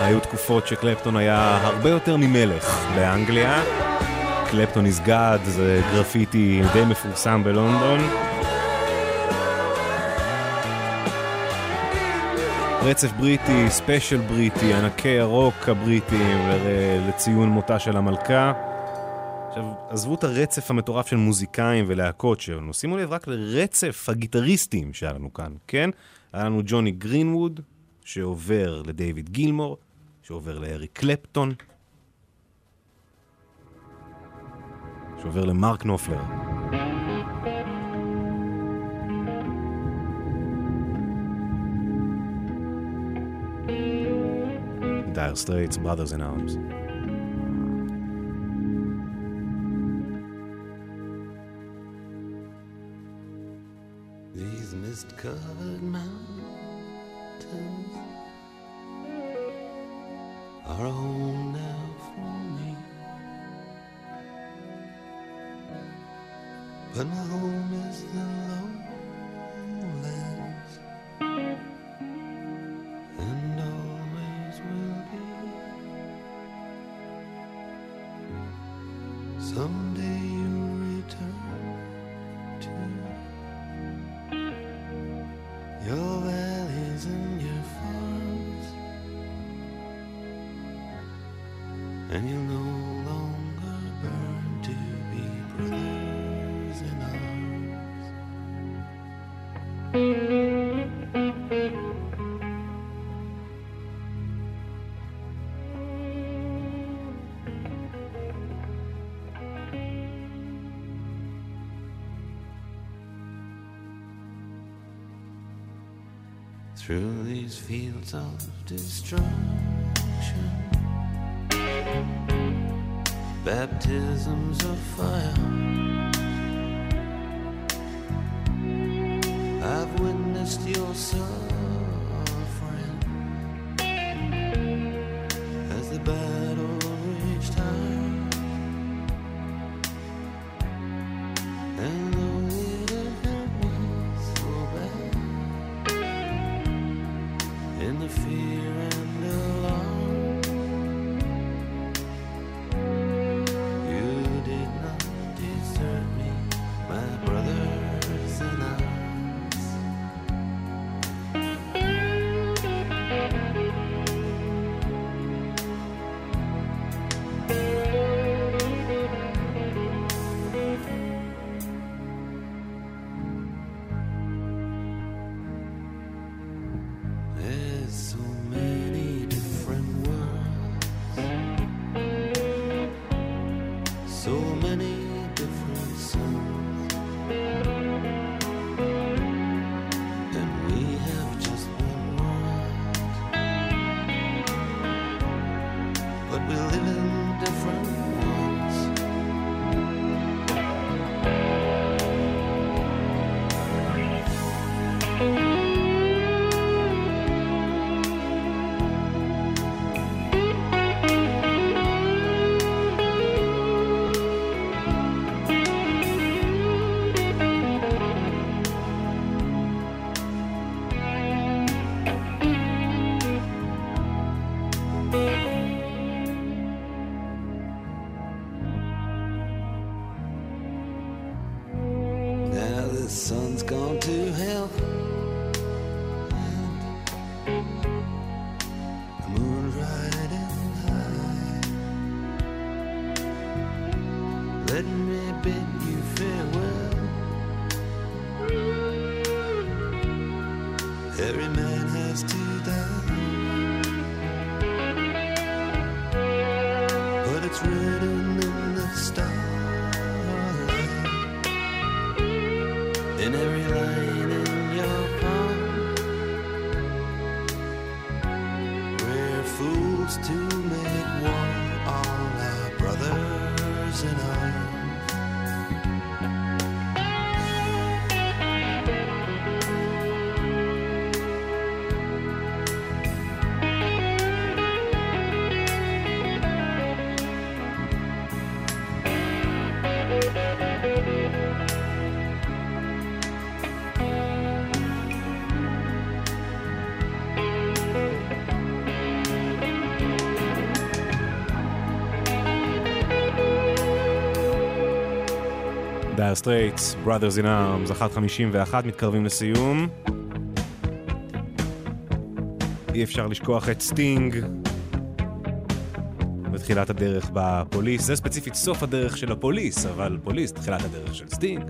C: היו תקופות שקלפטון היה הרבה יותר ממלך באנגליה. קלפטון is God זה גרפיטי די מפורסם בלונדון. רצף בריטי, ספיישל בריטי, ענקי הרוק הבריטיים ל- לציון מותה של המלכה. עכשיו, עזבו את הרצף המטורף של מוזיקאים ולהקות שלנו, שימו לב רק לרצף הגיטריסטים שהיה לנו כאן, כן? היה לנו ג'וני גרינווד, שעובר לדייוויד גילמור, שעובר לאריק קלפטון, שעובר למרק נופלר. דייר סטרייטס, Brothers in Arms.
K: Of destruction, baptisms of fire.
G: דייר סטרייטס, Brothers in Arms, 151, מתקרבים לסיום. אי אפשר לשכוח את סטינג בתחילת הדרך בפוליס. זה ספציפית סוף הדרך של הפוליס, אבל פוליס, תחילת הדרך של סטינג.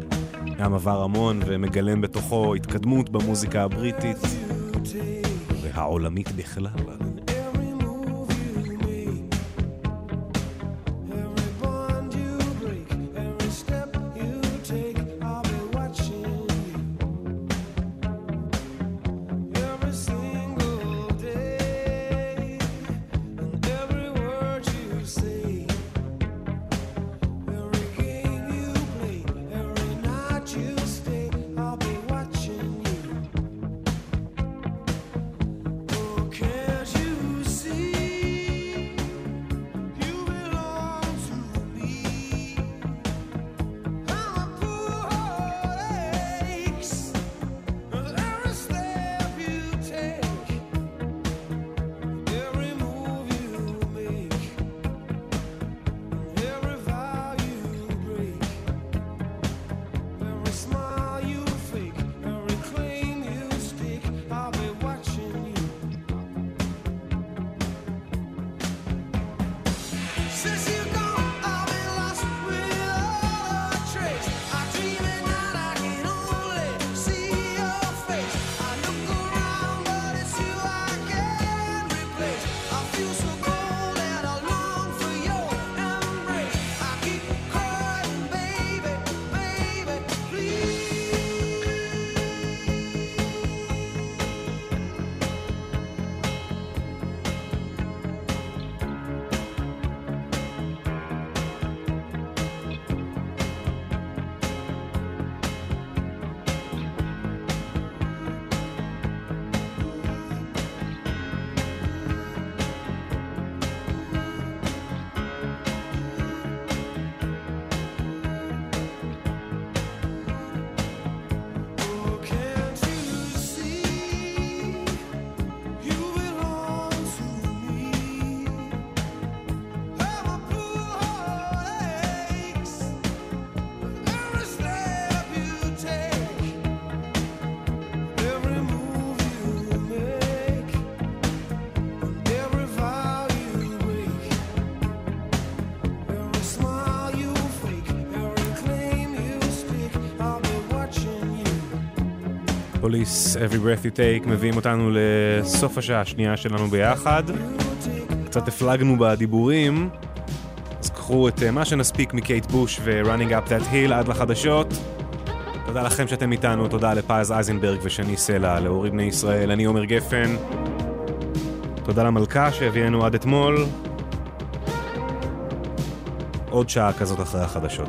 G: גם עבר המון ומגלם בתוכו התקדמות במוזיקה הבריטית והעולמית בכלל.
C: Every
G: Breath You Take, מביאים אותנו לסוף השעה השנייה שלנו ביחד. קצת הפלגנו בדיבורים, אז קחו את אה, מה שנספיק מקייט בוש ו-Running Up That Hill עד לחדשות. תודה לכם שאתם איתנו, תודה לפז אייזנברג ושני סלע, לאורי בני ישראל, אני עומר גפן. תודה למלכה שהביאנו עד אתמול. עוד שעה כזאת אחרי החדשות.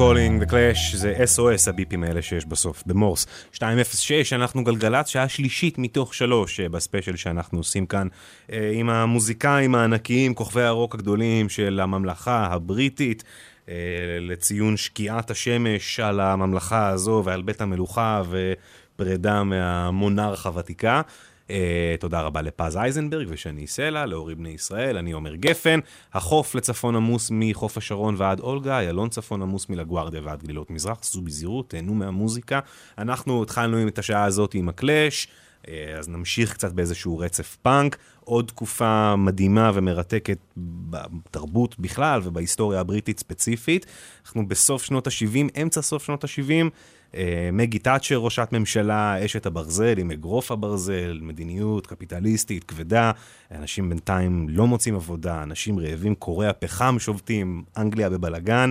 L: Calling, The
C: Clash, זה SOS הביפים האלה שיש בסוף, במורס. 206, אנחנו גלגלצ, שעה שלישית מתוך שלוש אה, בספיישל שאנחנו עושים כאן, אה, עם המוזיקאים הענקיים, כוכבי הרוק הגדולים של הממלכה הבריטית, אה, לציון שקיעת השמש על הממלכה הזו ועל בית המלוכה ופרידה מהמונרך הוותיקה. אה, תודה רבה לפז אייזנברג ושני סלע, לאורי בני ישראל, אני עומר גפן. החוף לצפון עמוס מחוף השרון ועד אולגה, איילון צפון עמוס מלגוארדיה ועד גלילות מזרח, סעו בזהירות, תהנו מהמוזיקה. אנחנו התחלנו את השעה הזאת עם הקלאש, uh, אז נמשיך קצת באיזשהו רצף פאנק. עוד תקופה מדהימה ומרתקת בתרבות בכלל ובהיסטוריה הבריטית ספציפית. אנחנו בסוף שנות ה-70, אמצע סוף שנות ה-70. אה, מגי תאצ'ר, ראשת ממשלה, אשת הברזל עם אגרוף הברזל, מדיניות קפיטליסטית כבדה, אנשים בינתיים לא מוצאים עבודה, אנשים רעבים, כורי הפחם שובתים, אנגליה בבלגן,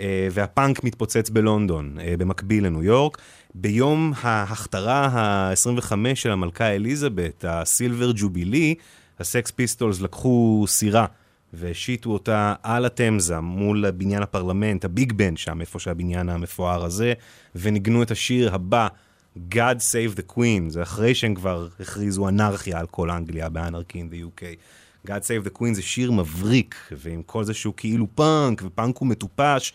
C: אה, והפאנק מתפוצץ בלונדון, אה, במקביל לניו יורק. ביום ההכתרה ה-25 של המלכה אליזבת, ה Silver Jubilee, הסקס פיסטולס לקחו סירה. והשיטו אותה על התמזה מול בניין הפרלמנט, הביג בן שם, איפה שהבניין המפואר הזה, וניגנו את השיר הבא, God Save the Queen, זה אחרי שהם כבר הכריזו אנרכיה על כל אנגליה באנרכי in the UK. God Save the Queen זה שיר מבריק, ועם כל זה שהוא כאילו פאנק, ופאנק הוא מטופש,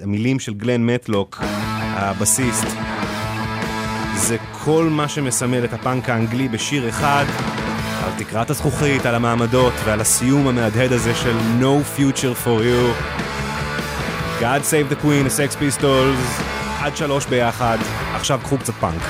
C: המילים של גלן מטלוק, הבסיסט, זה כל מה שמסמל את הפאנק האנגלי בשיר אחד. על תקרת הזכוכית, על המעמדות ועל הסיום המהדהד הזה של No Future for You. God Save the Queen, הסקס פיסטולס, עד שלוש ביחד, עכשיו קחו קצת פאנק.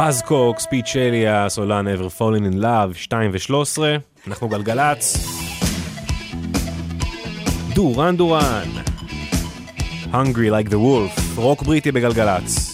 M: באז קוק, ספיד שליה, סולן ever falling in love, 2 ו-13, אנחנו גלגלצ. דורן דורן, hungry like the wolf, רוק בריטי בגלגלצ.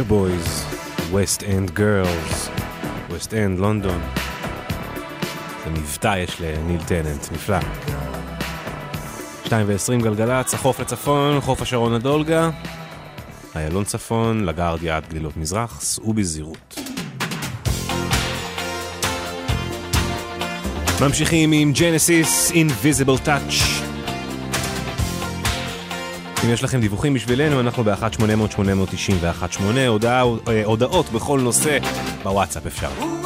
N: פאצ'ה Boys, West End Girls, West End,
O: לונדון. זה מבטא יש לניל טננט, נפלא. 2 ו-20 גלגלצ, החוף לצפון, חוף השרון לדולגה, איילון צפון, לגרדיה עד גלילות מזרח, סעו בזהירות. ממשיכים עם ג'נסיס, אינביזיבל טאץ'. אם יש לכם דיווחים בשבילנו, אנחנו ב-1800-890 ו-1800, אה, הודעות בכל נושא, בוואטסאפ אפשר.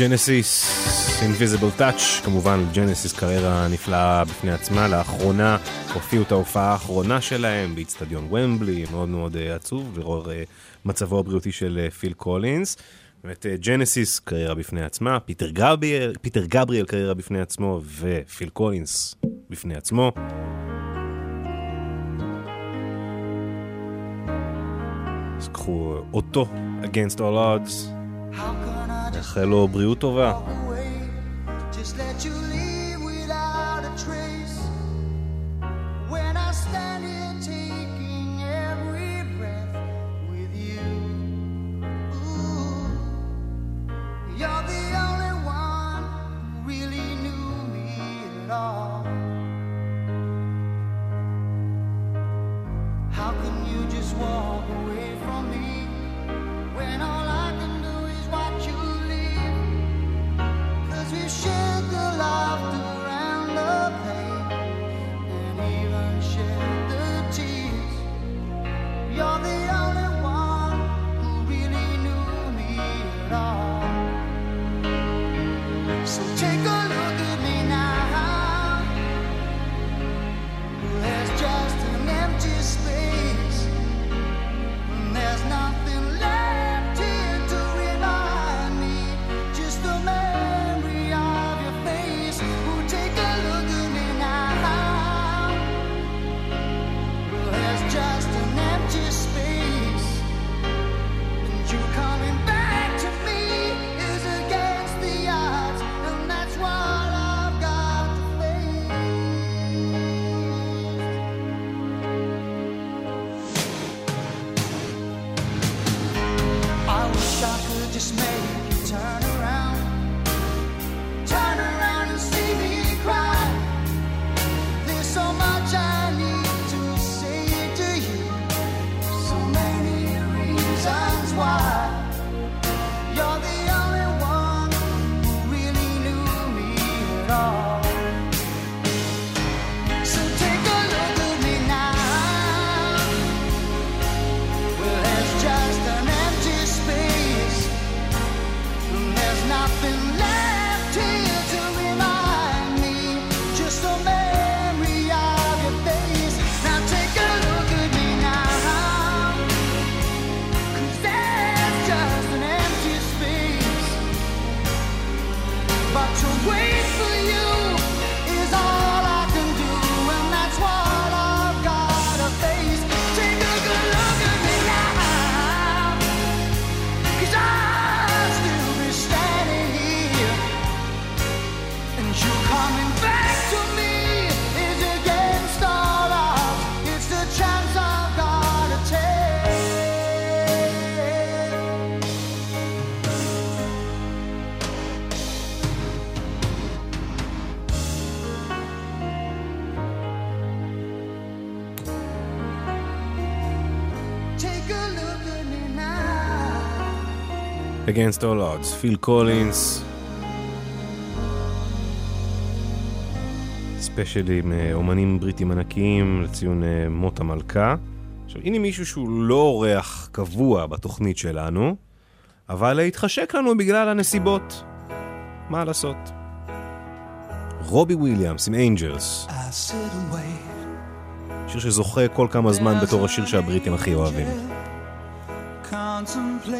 O: ג'נסיס, Invisible Touch, כמובן ג'נסיס קריירה נפלאה בפני עצמה, לאחרונה הופיעו את ההופעה האחרונה שלהם באיצטדיון וומבלי, מאוד מאוד אה, עצוב לראות אה, מצבו הבריאותי של אה, פיל קולינס. באמת ג'נסיס קריירה בפני עצמה, פיטר גבריאל, פיטר גבריאל קריירה בפני עצמו, ופיל קולינס בפני עצמו. אז קחו אותו, Against All Odds, נאחל לו בריאות טובה.
C: Against All Odds,
O: פיל קולינס. ספיישל עם אה, אומנים בריטים ענקיים לציון אה, מות המלכה. עכשיו, הנה מישהו שהוא לא אורח קבוע בתוכנית שלנו, אבל התחשק לנו בגלל הנסיבות. מה לעשות? רובי וויליאמס עם
I: Angels.
O: שיר שזוכה כל כמה זמן בתור השיר שהבריטים הכי אוהבים.
I: contemplate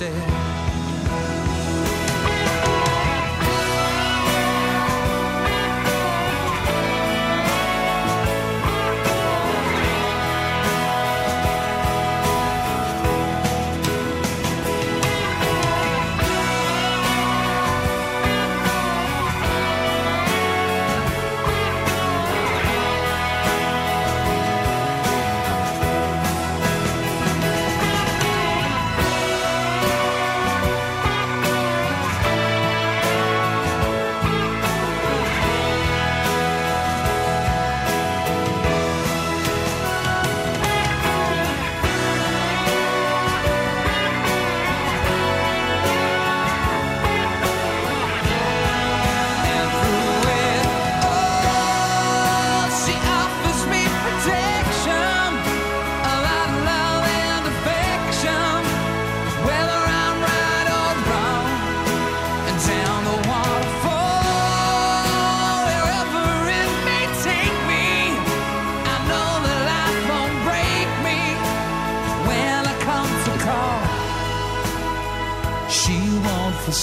D: stay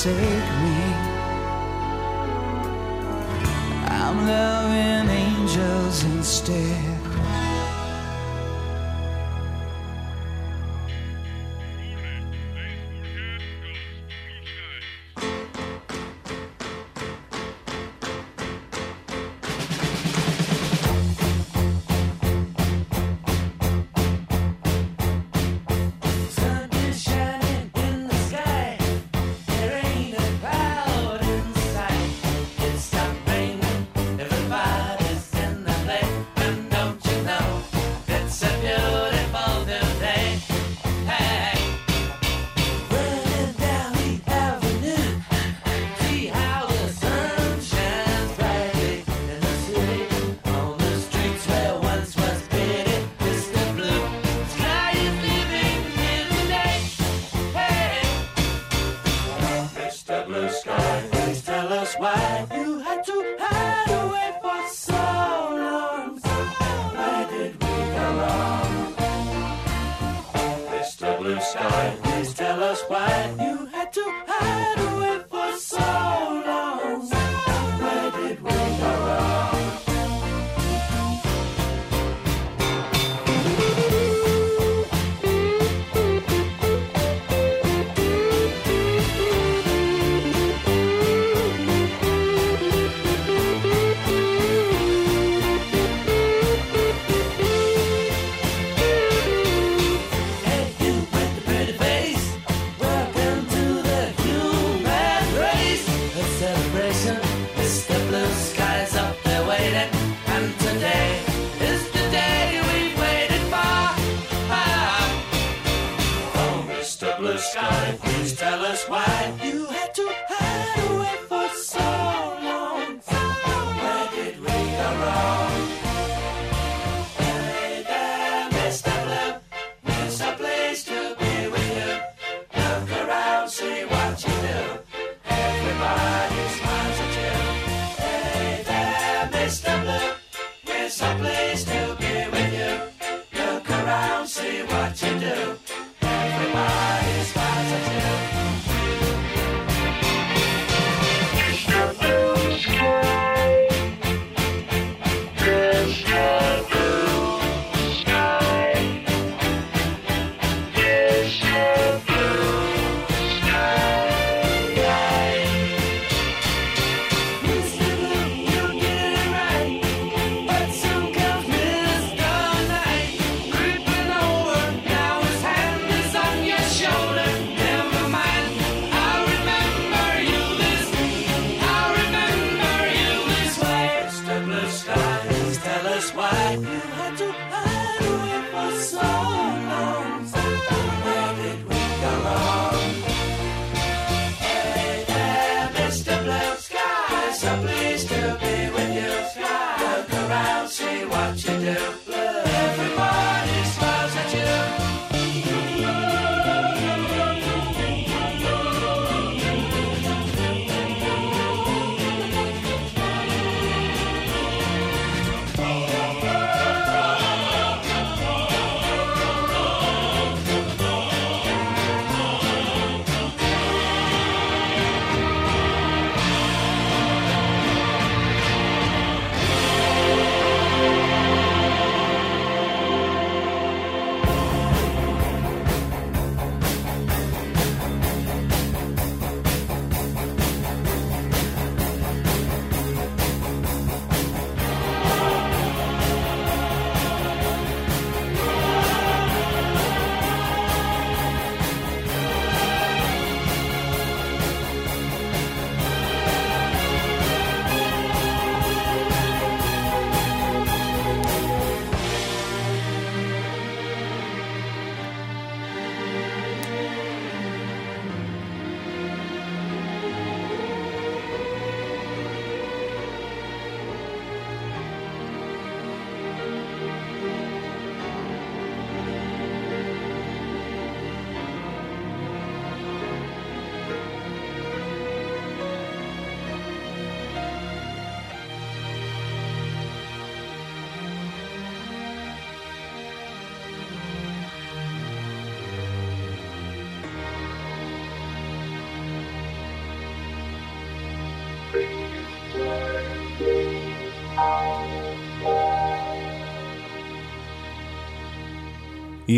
D: say.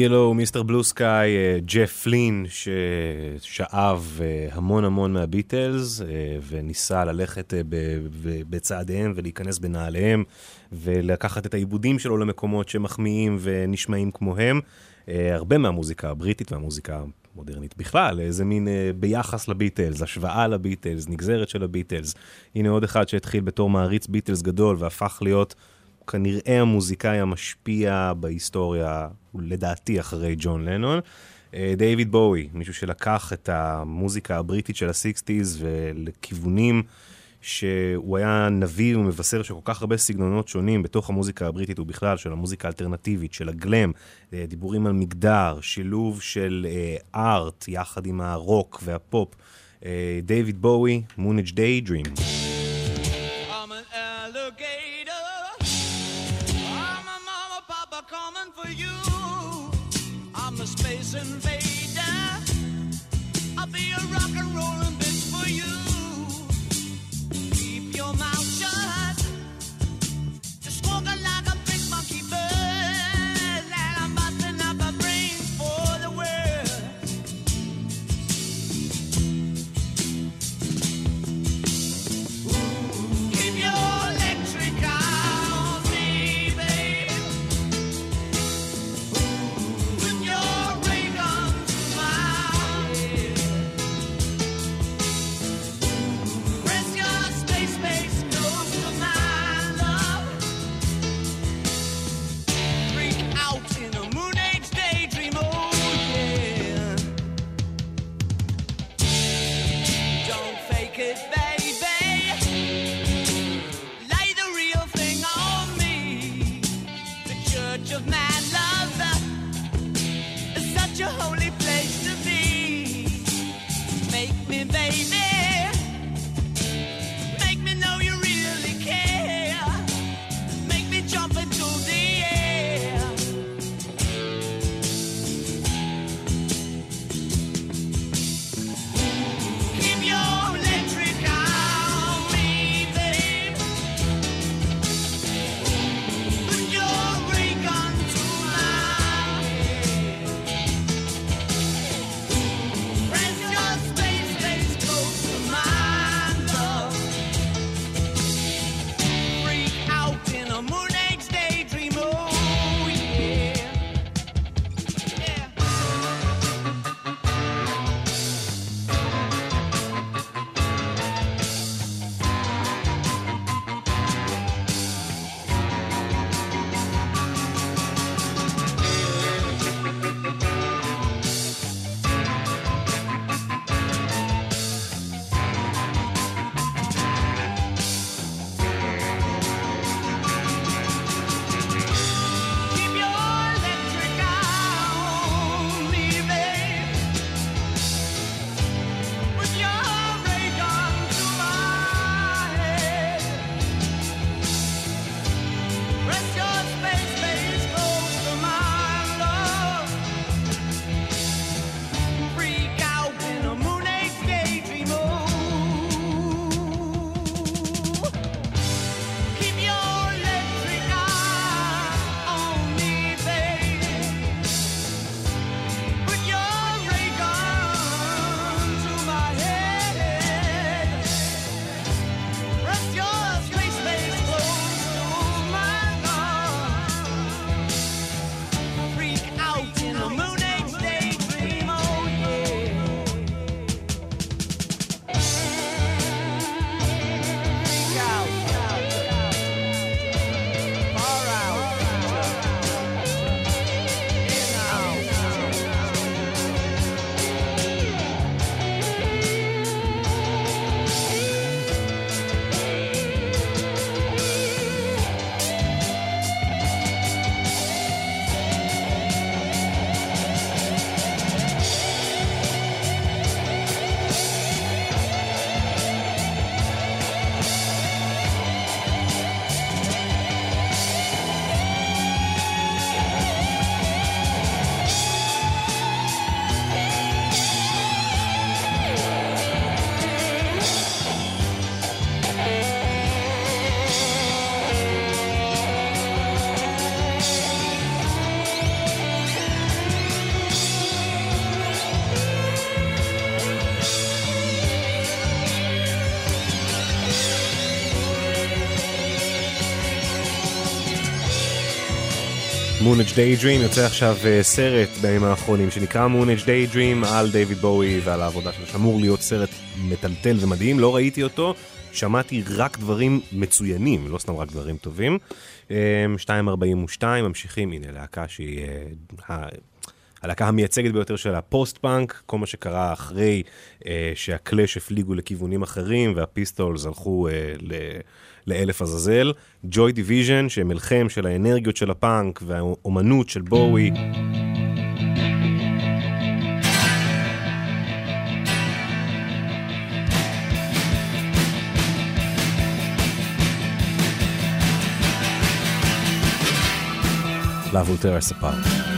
C: ELO, מיסטר בלו סקאי, אה, ג'ף פלין, ששאב אה, המון המון מהביטלס, אה, וניסה ללכת בצעדיהם ולהיכנס בנעליהם, ולקחת את העיבודים שלו למקומות שמחמיאים ונשמעים כמוהם. הרבה מהמוזיקה הבריטית והמוזיקה המודרנית בכלל, איזה מין ביחס לביטלס, השוואה לביטלס, נגזרת של הביטלס. הנה עוד אחד שהתחיל בתור מעריץ ביטלס גדול והפך להיות כנראה המוזיקאי המשפיע בהיסטוריה, לדעתי אחרי ג'ון לנון. אה, דיוויד בואי, מישהו שלקח את המוזיקה הבריטית של הסיקסטיז ולכיוונים שהוא היה נביא ומבשר של כל כך הרבה סגנונות שונים בתוך המוזיקה הבריטית ובכלל של המוזיקה האלטרנטיבית, של הגלם, אה, דיבורים על מגדר, שילוב של אה, ארט יחד עם הרוק והפופ. דיוויד בואי, מונג' דיי
H: be a rock and rollin'
B: Moonage Daydream
C: יוצא עכשיו אה, סרט בימים האחרונים שנקרא Moonage Daydream על דיוויד בואי ועל העבודה שלו שאמור להיות סרט מטלטל ומדהים לא ראיתי אותו שמעתי רק דברים מצוינים לא סתם רק דברים טובים. אה, 2.42 ממשיכים הנה להקה שהיא אה, הלהקה המייצגת ביותר של הפוסט פאנק, כל מה שקרה אחרי אה, שהקלאש הפליגו לכיוונים אחרים והפיסטולס הלכו ל, לאלף עזאזל. ג'וי דיוויז'ן, שהם מלחם של האנרגיות של הפאנק והאומנות של בואי. Love Will Tear Us Apart.
B: Taking different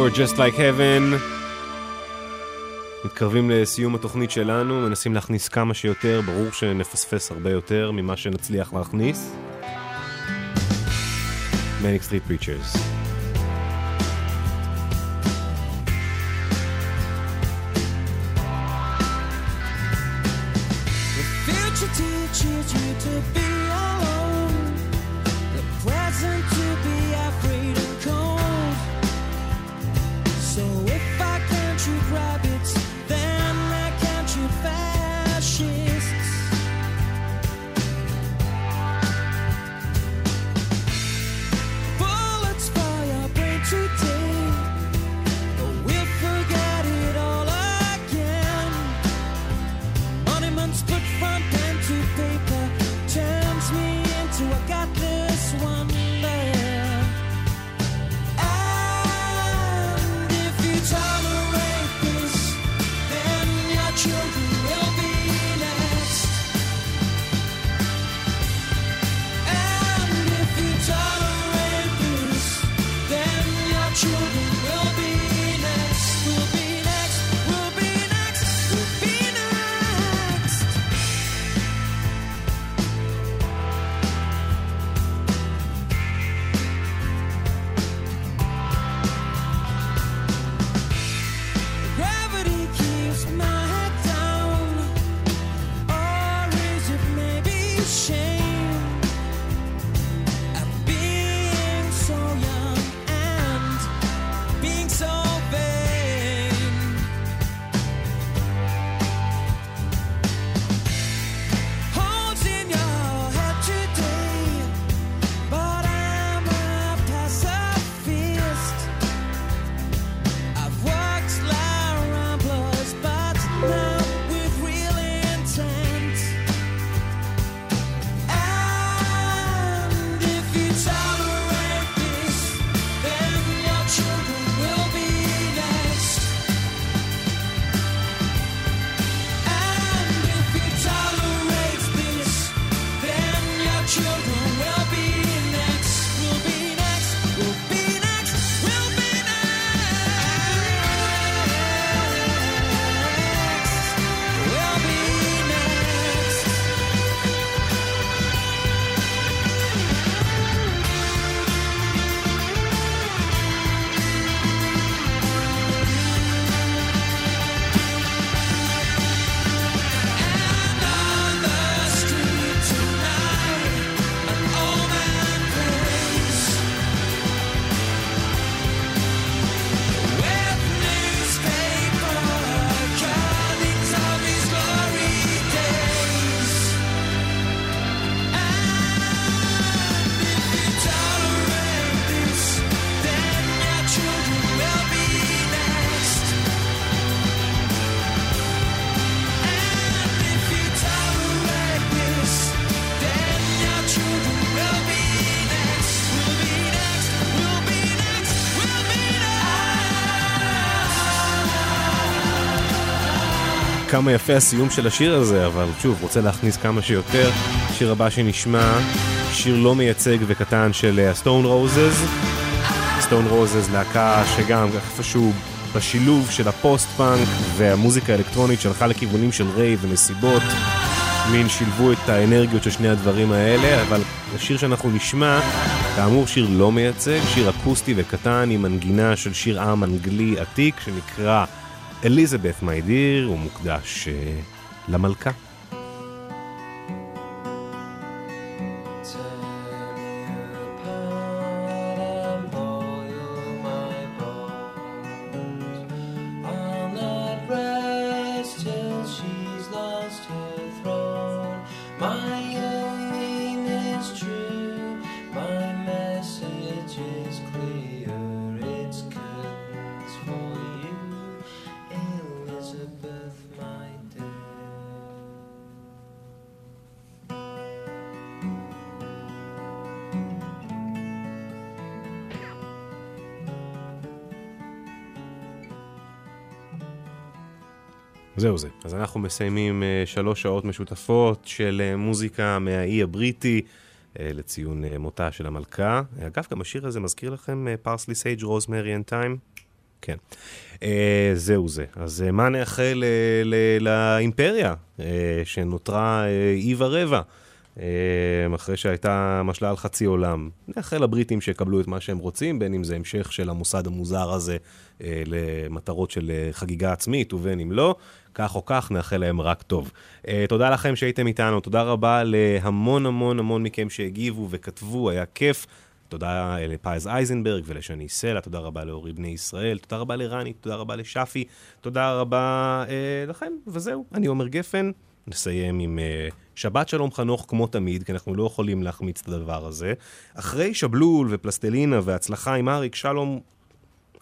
C: Cure, Just Like Heaven. מתקרבים לסיום התוכנית שלנו, מנסים להכניס כמה שיותר, ברור שנפספס הרבה יותר ממה שנצליח להכניס. Manic Street Preachers. כמה יפה הסיום של השיר הזה, אבל שוב, רוצה להכניס כמה שיותר. השיר הבא שנשמע, שיר לא מייצג וקטן של הסטון רוזז. סטון רוזז, להקה שגם איפשהו בשילוב של הפוסט-פאנק והמוזיקה האלקטרונית שהלכה לכיוונים של רייב ומסיבות. מין שילבו את האנרגיות של שני הדברים האלה, אבל השיר שאנחנו נשמע, כאמור שיר לא מייצג, שיר אקוסטי וקטן עם מנגינה של שיר עם אנגלי עתיק שנקרא אליזבת מי דיר, הוא מוקדש אה, למלכה. אנחנו מסיימים אה, שלוש שעות משותפות של אה, מוזיקה מהאי הבריטי אה, לציון מותה של המלכה. אגב, גם השיר הזה מזכיר לכם parsley, sage, rosemary and thyme? כן. זהו זה. אז מה נאחל לאימפריה, שנותרה אי ורבע, אחרי שהייתה משלה על חצי עולם? נאחל לבריטים שיקבלו את מה שהם רוצים, בין אם זה המשך של המוסד המוזר הזה אה, למטרות של אה, חגיגה עצמית, ובין אם לא. כך או כך, נאחל להם רק טוב. Uh, תודה לכם שהייתם איתנו, תודה רבה להמון המון המון מכם שהגיבו וכתבו, היה כיף. תודה לפז אייזנברג ולשני סלע, תודה רבה לאורי בני ישראל, תודה רבה לרני, תודה רבה לשפי, תודה רבה אה, לכם, וזהו, אני עומר גפן. נסיים עם אה, שבת שלום חנוך כמו תמיד, כי אנחנו לא יכולים להחמיץ את הדבר הזה. אחרי שבלול ופלסטלינה והצלחה עם אריק, שלום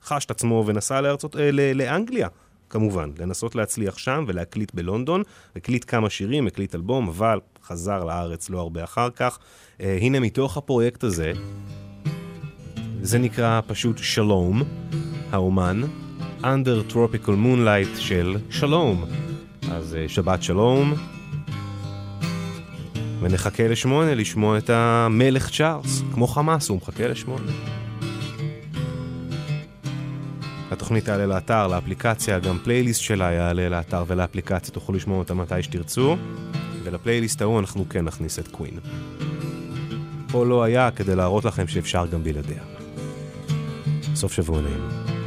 C: חש את עצמו ונסע לארצות, אה, לאנגליה, כמובן, לנסות להצליח שם ולהקליט בלונדון. הקליט כמה שירים, הקליט אלבום, אבל חזר לארץ לא הרבה אחר כך. אה, הנה מתוך הפרויקט הזה, זה נקרא פשוט שלום, האומן, Under Tropical Moonlight של שלום. אז אה, שבת שלום, ונחכה לשמונה לשמוע את המלך צ'ארלס, כמו חמאס, הוא מחכה לשמונה. התוכנית תעלה לאתר, לאפליקציה, גם פלייליסט שלה יעלה לאתר ולאפליקציה, תוכלו לשמוע אותה מתי שתרצו, ולפלייליסט ההוא אנחנו כן נכניס את קווין. פה לא היה כדי להראות לכם שאפשר גם בלעדיה. סוף שבוע נעים.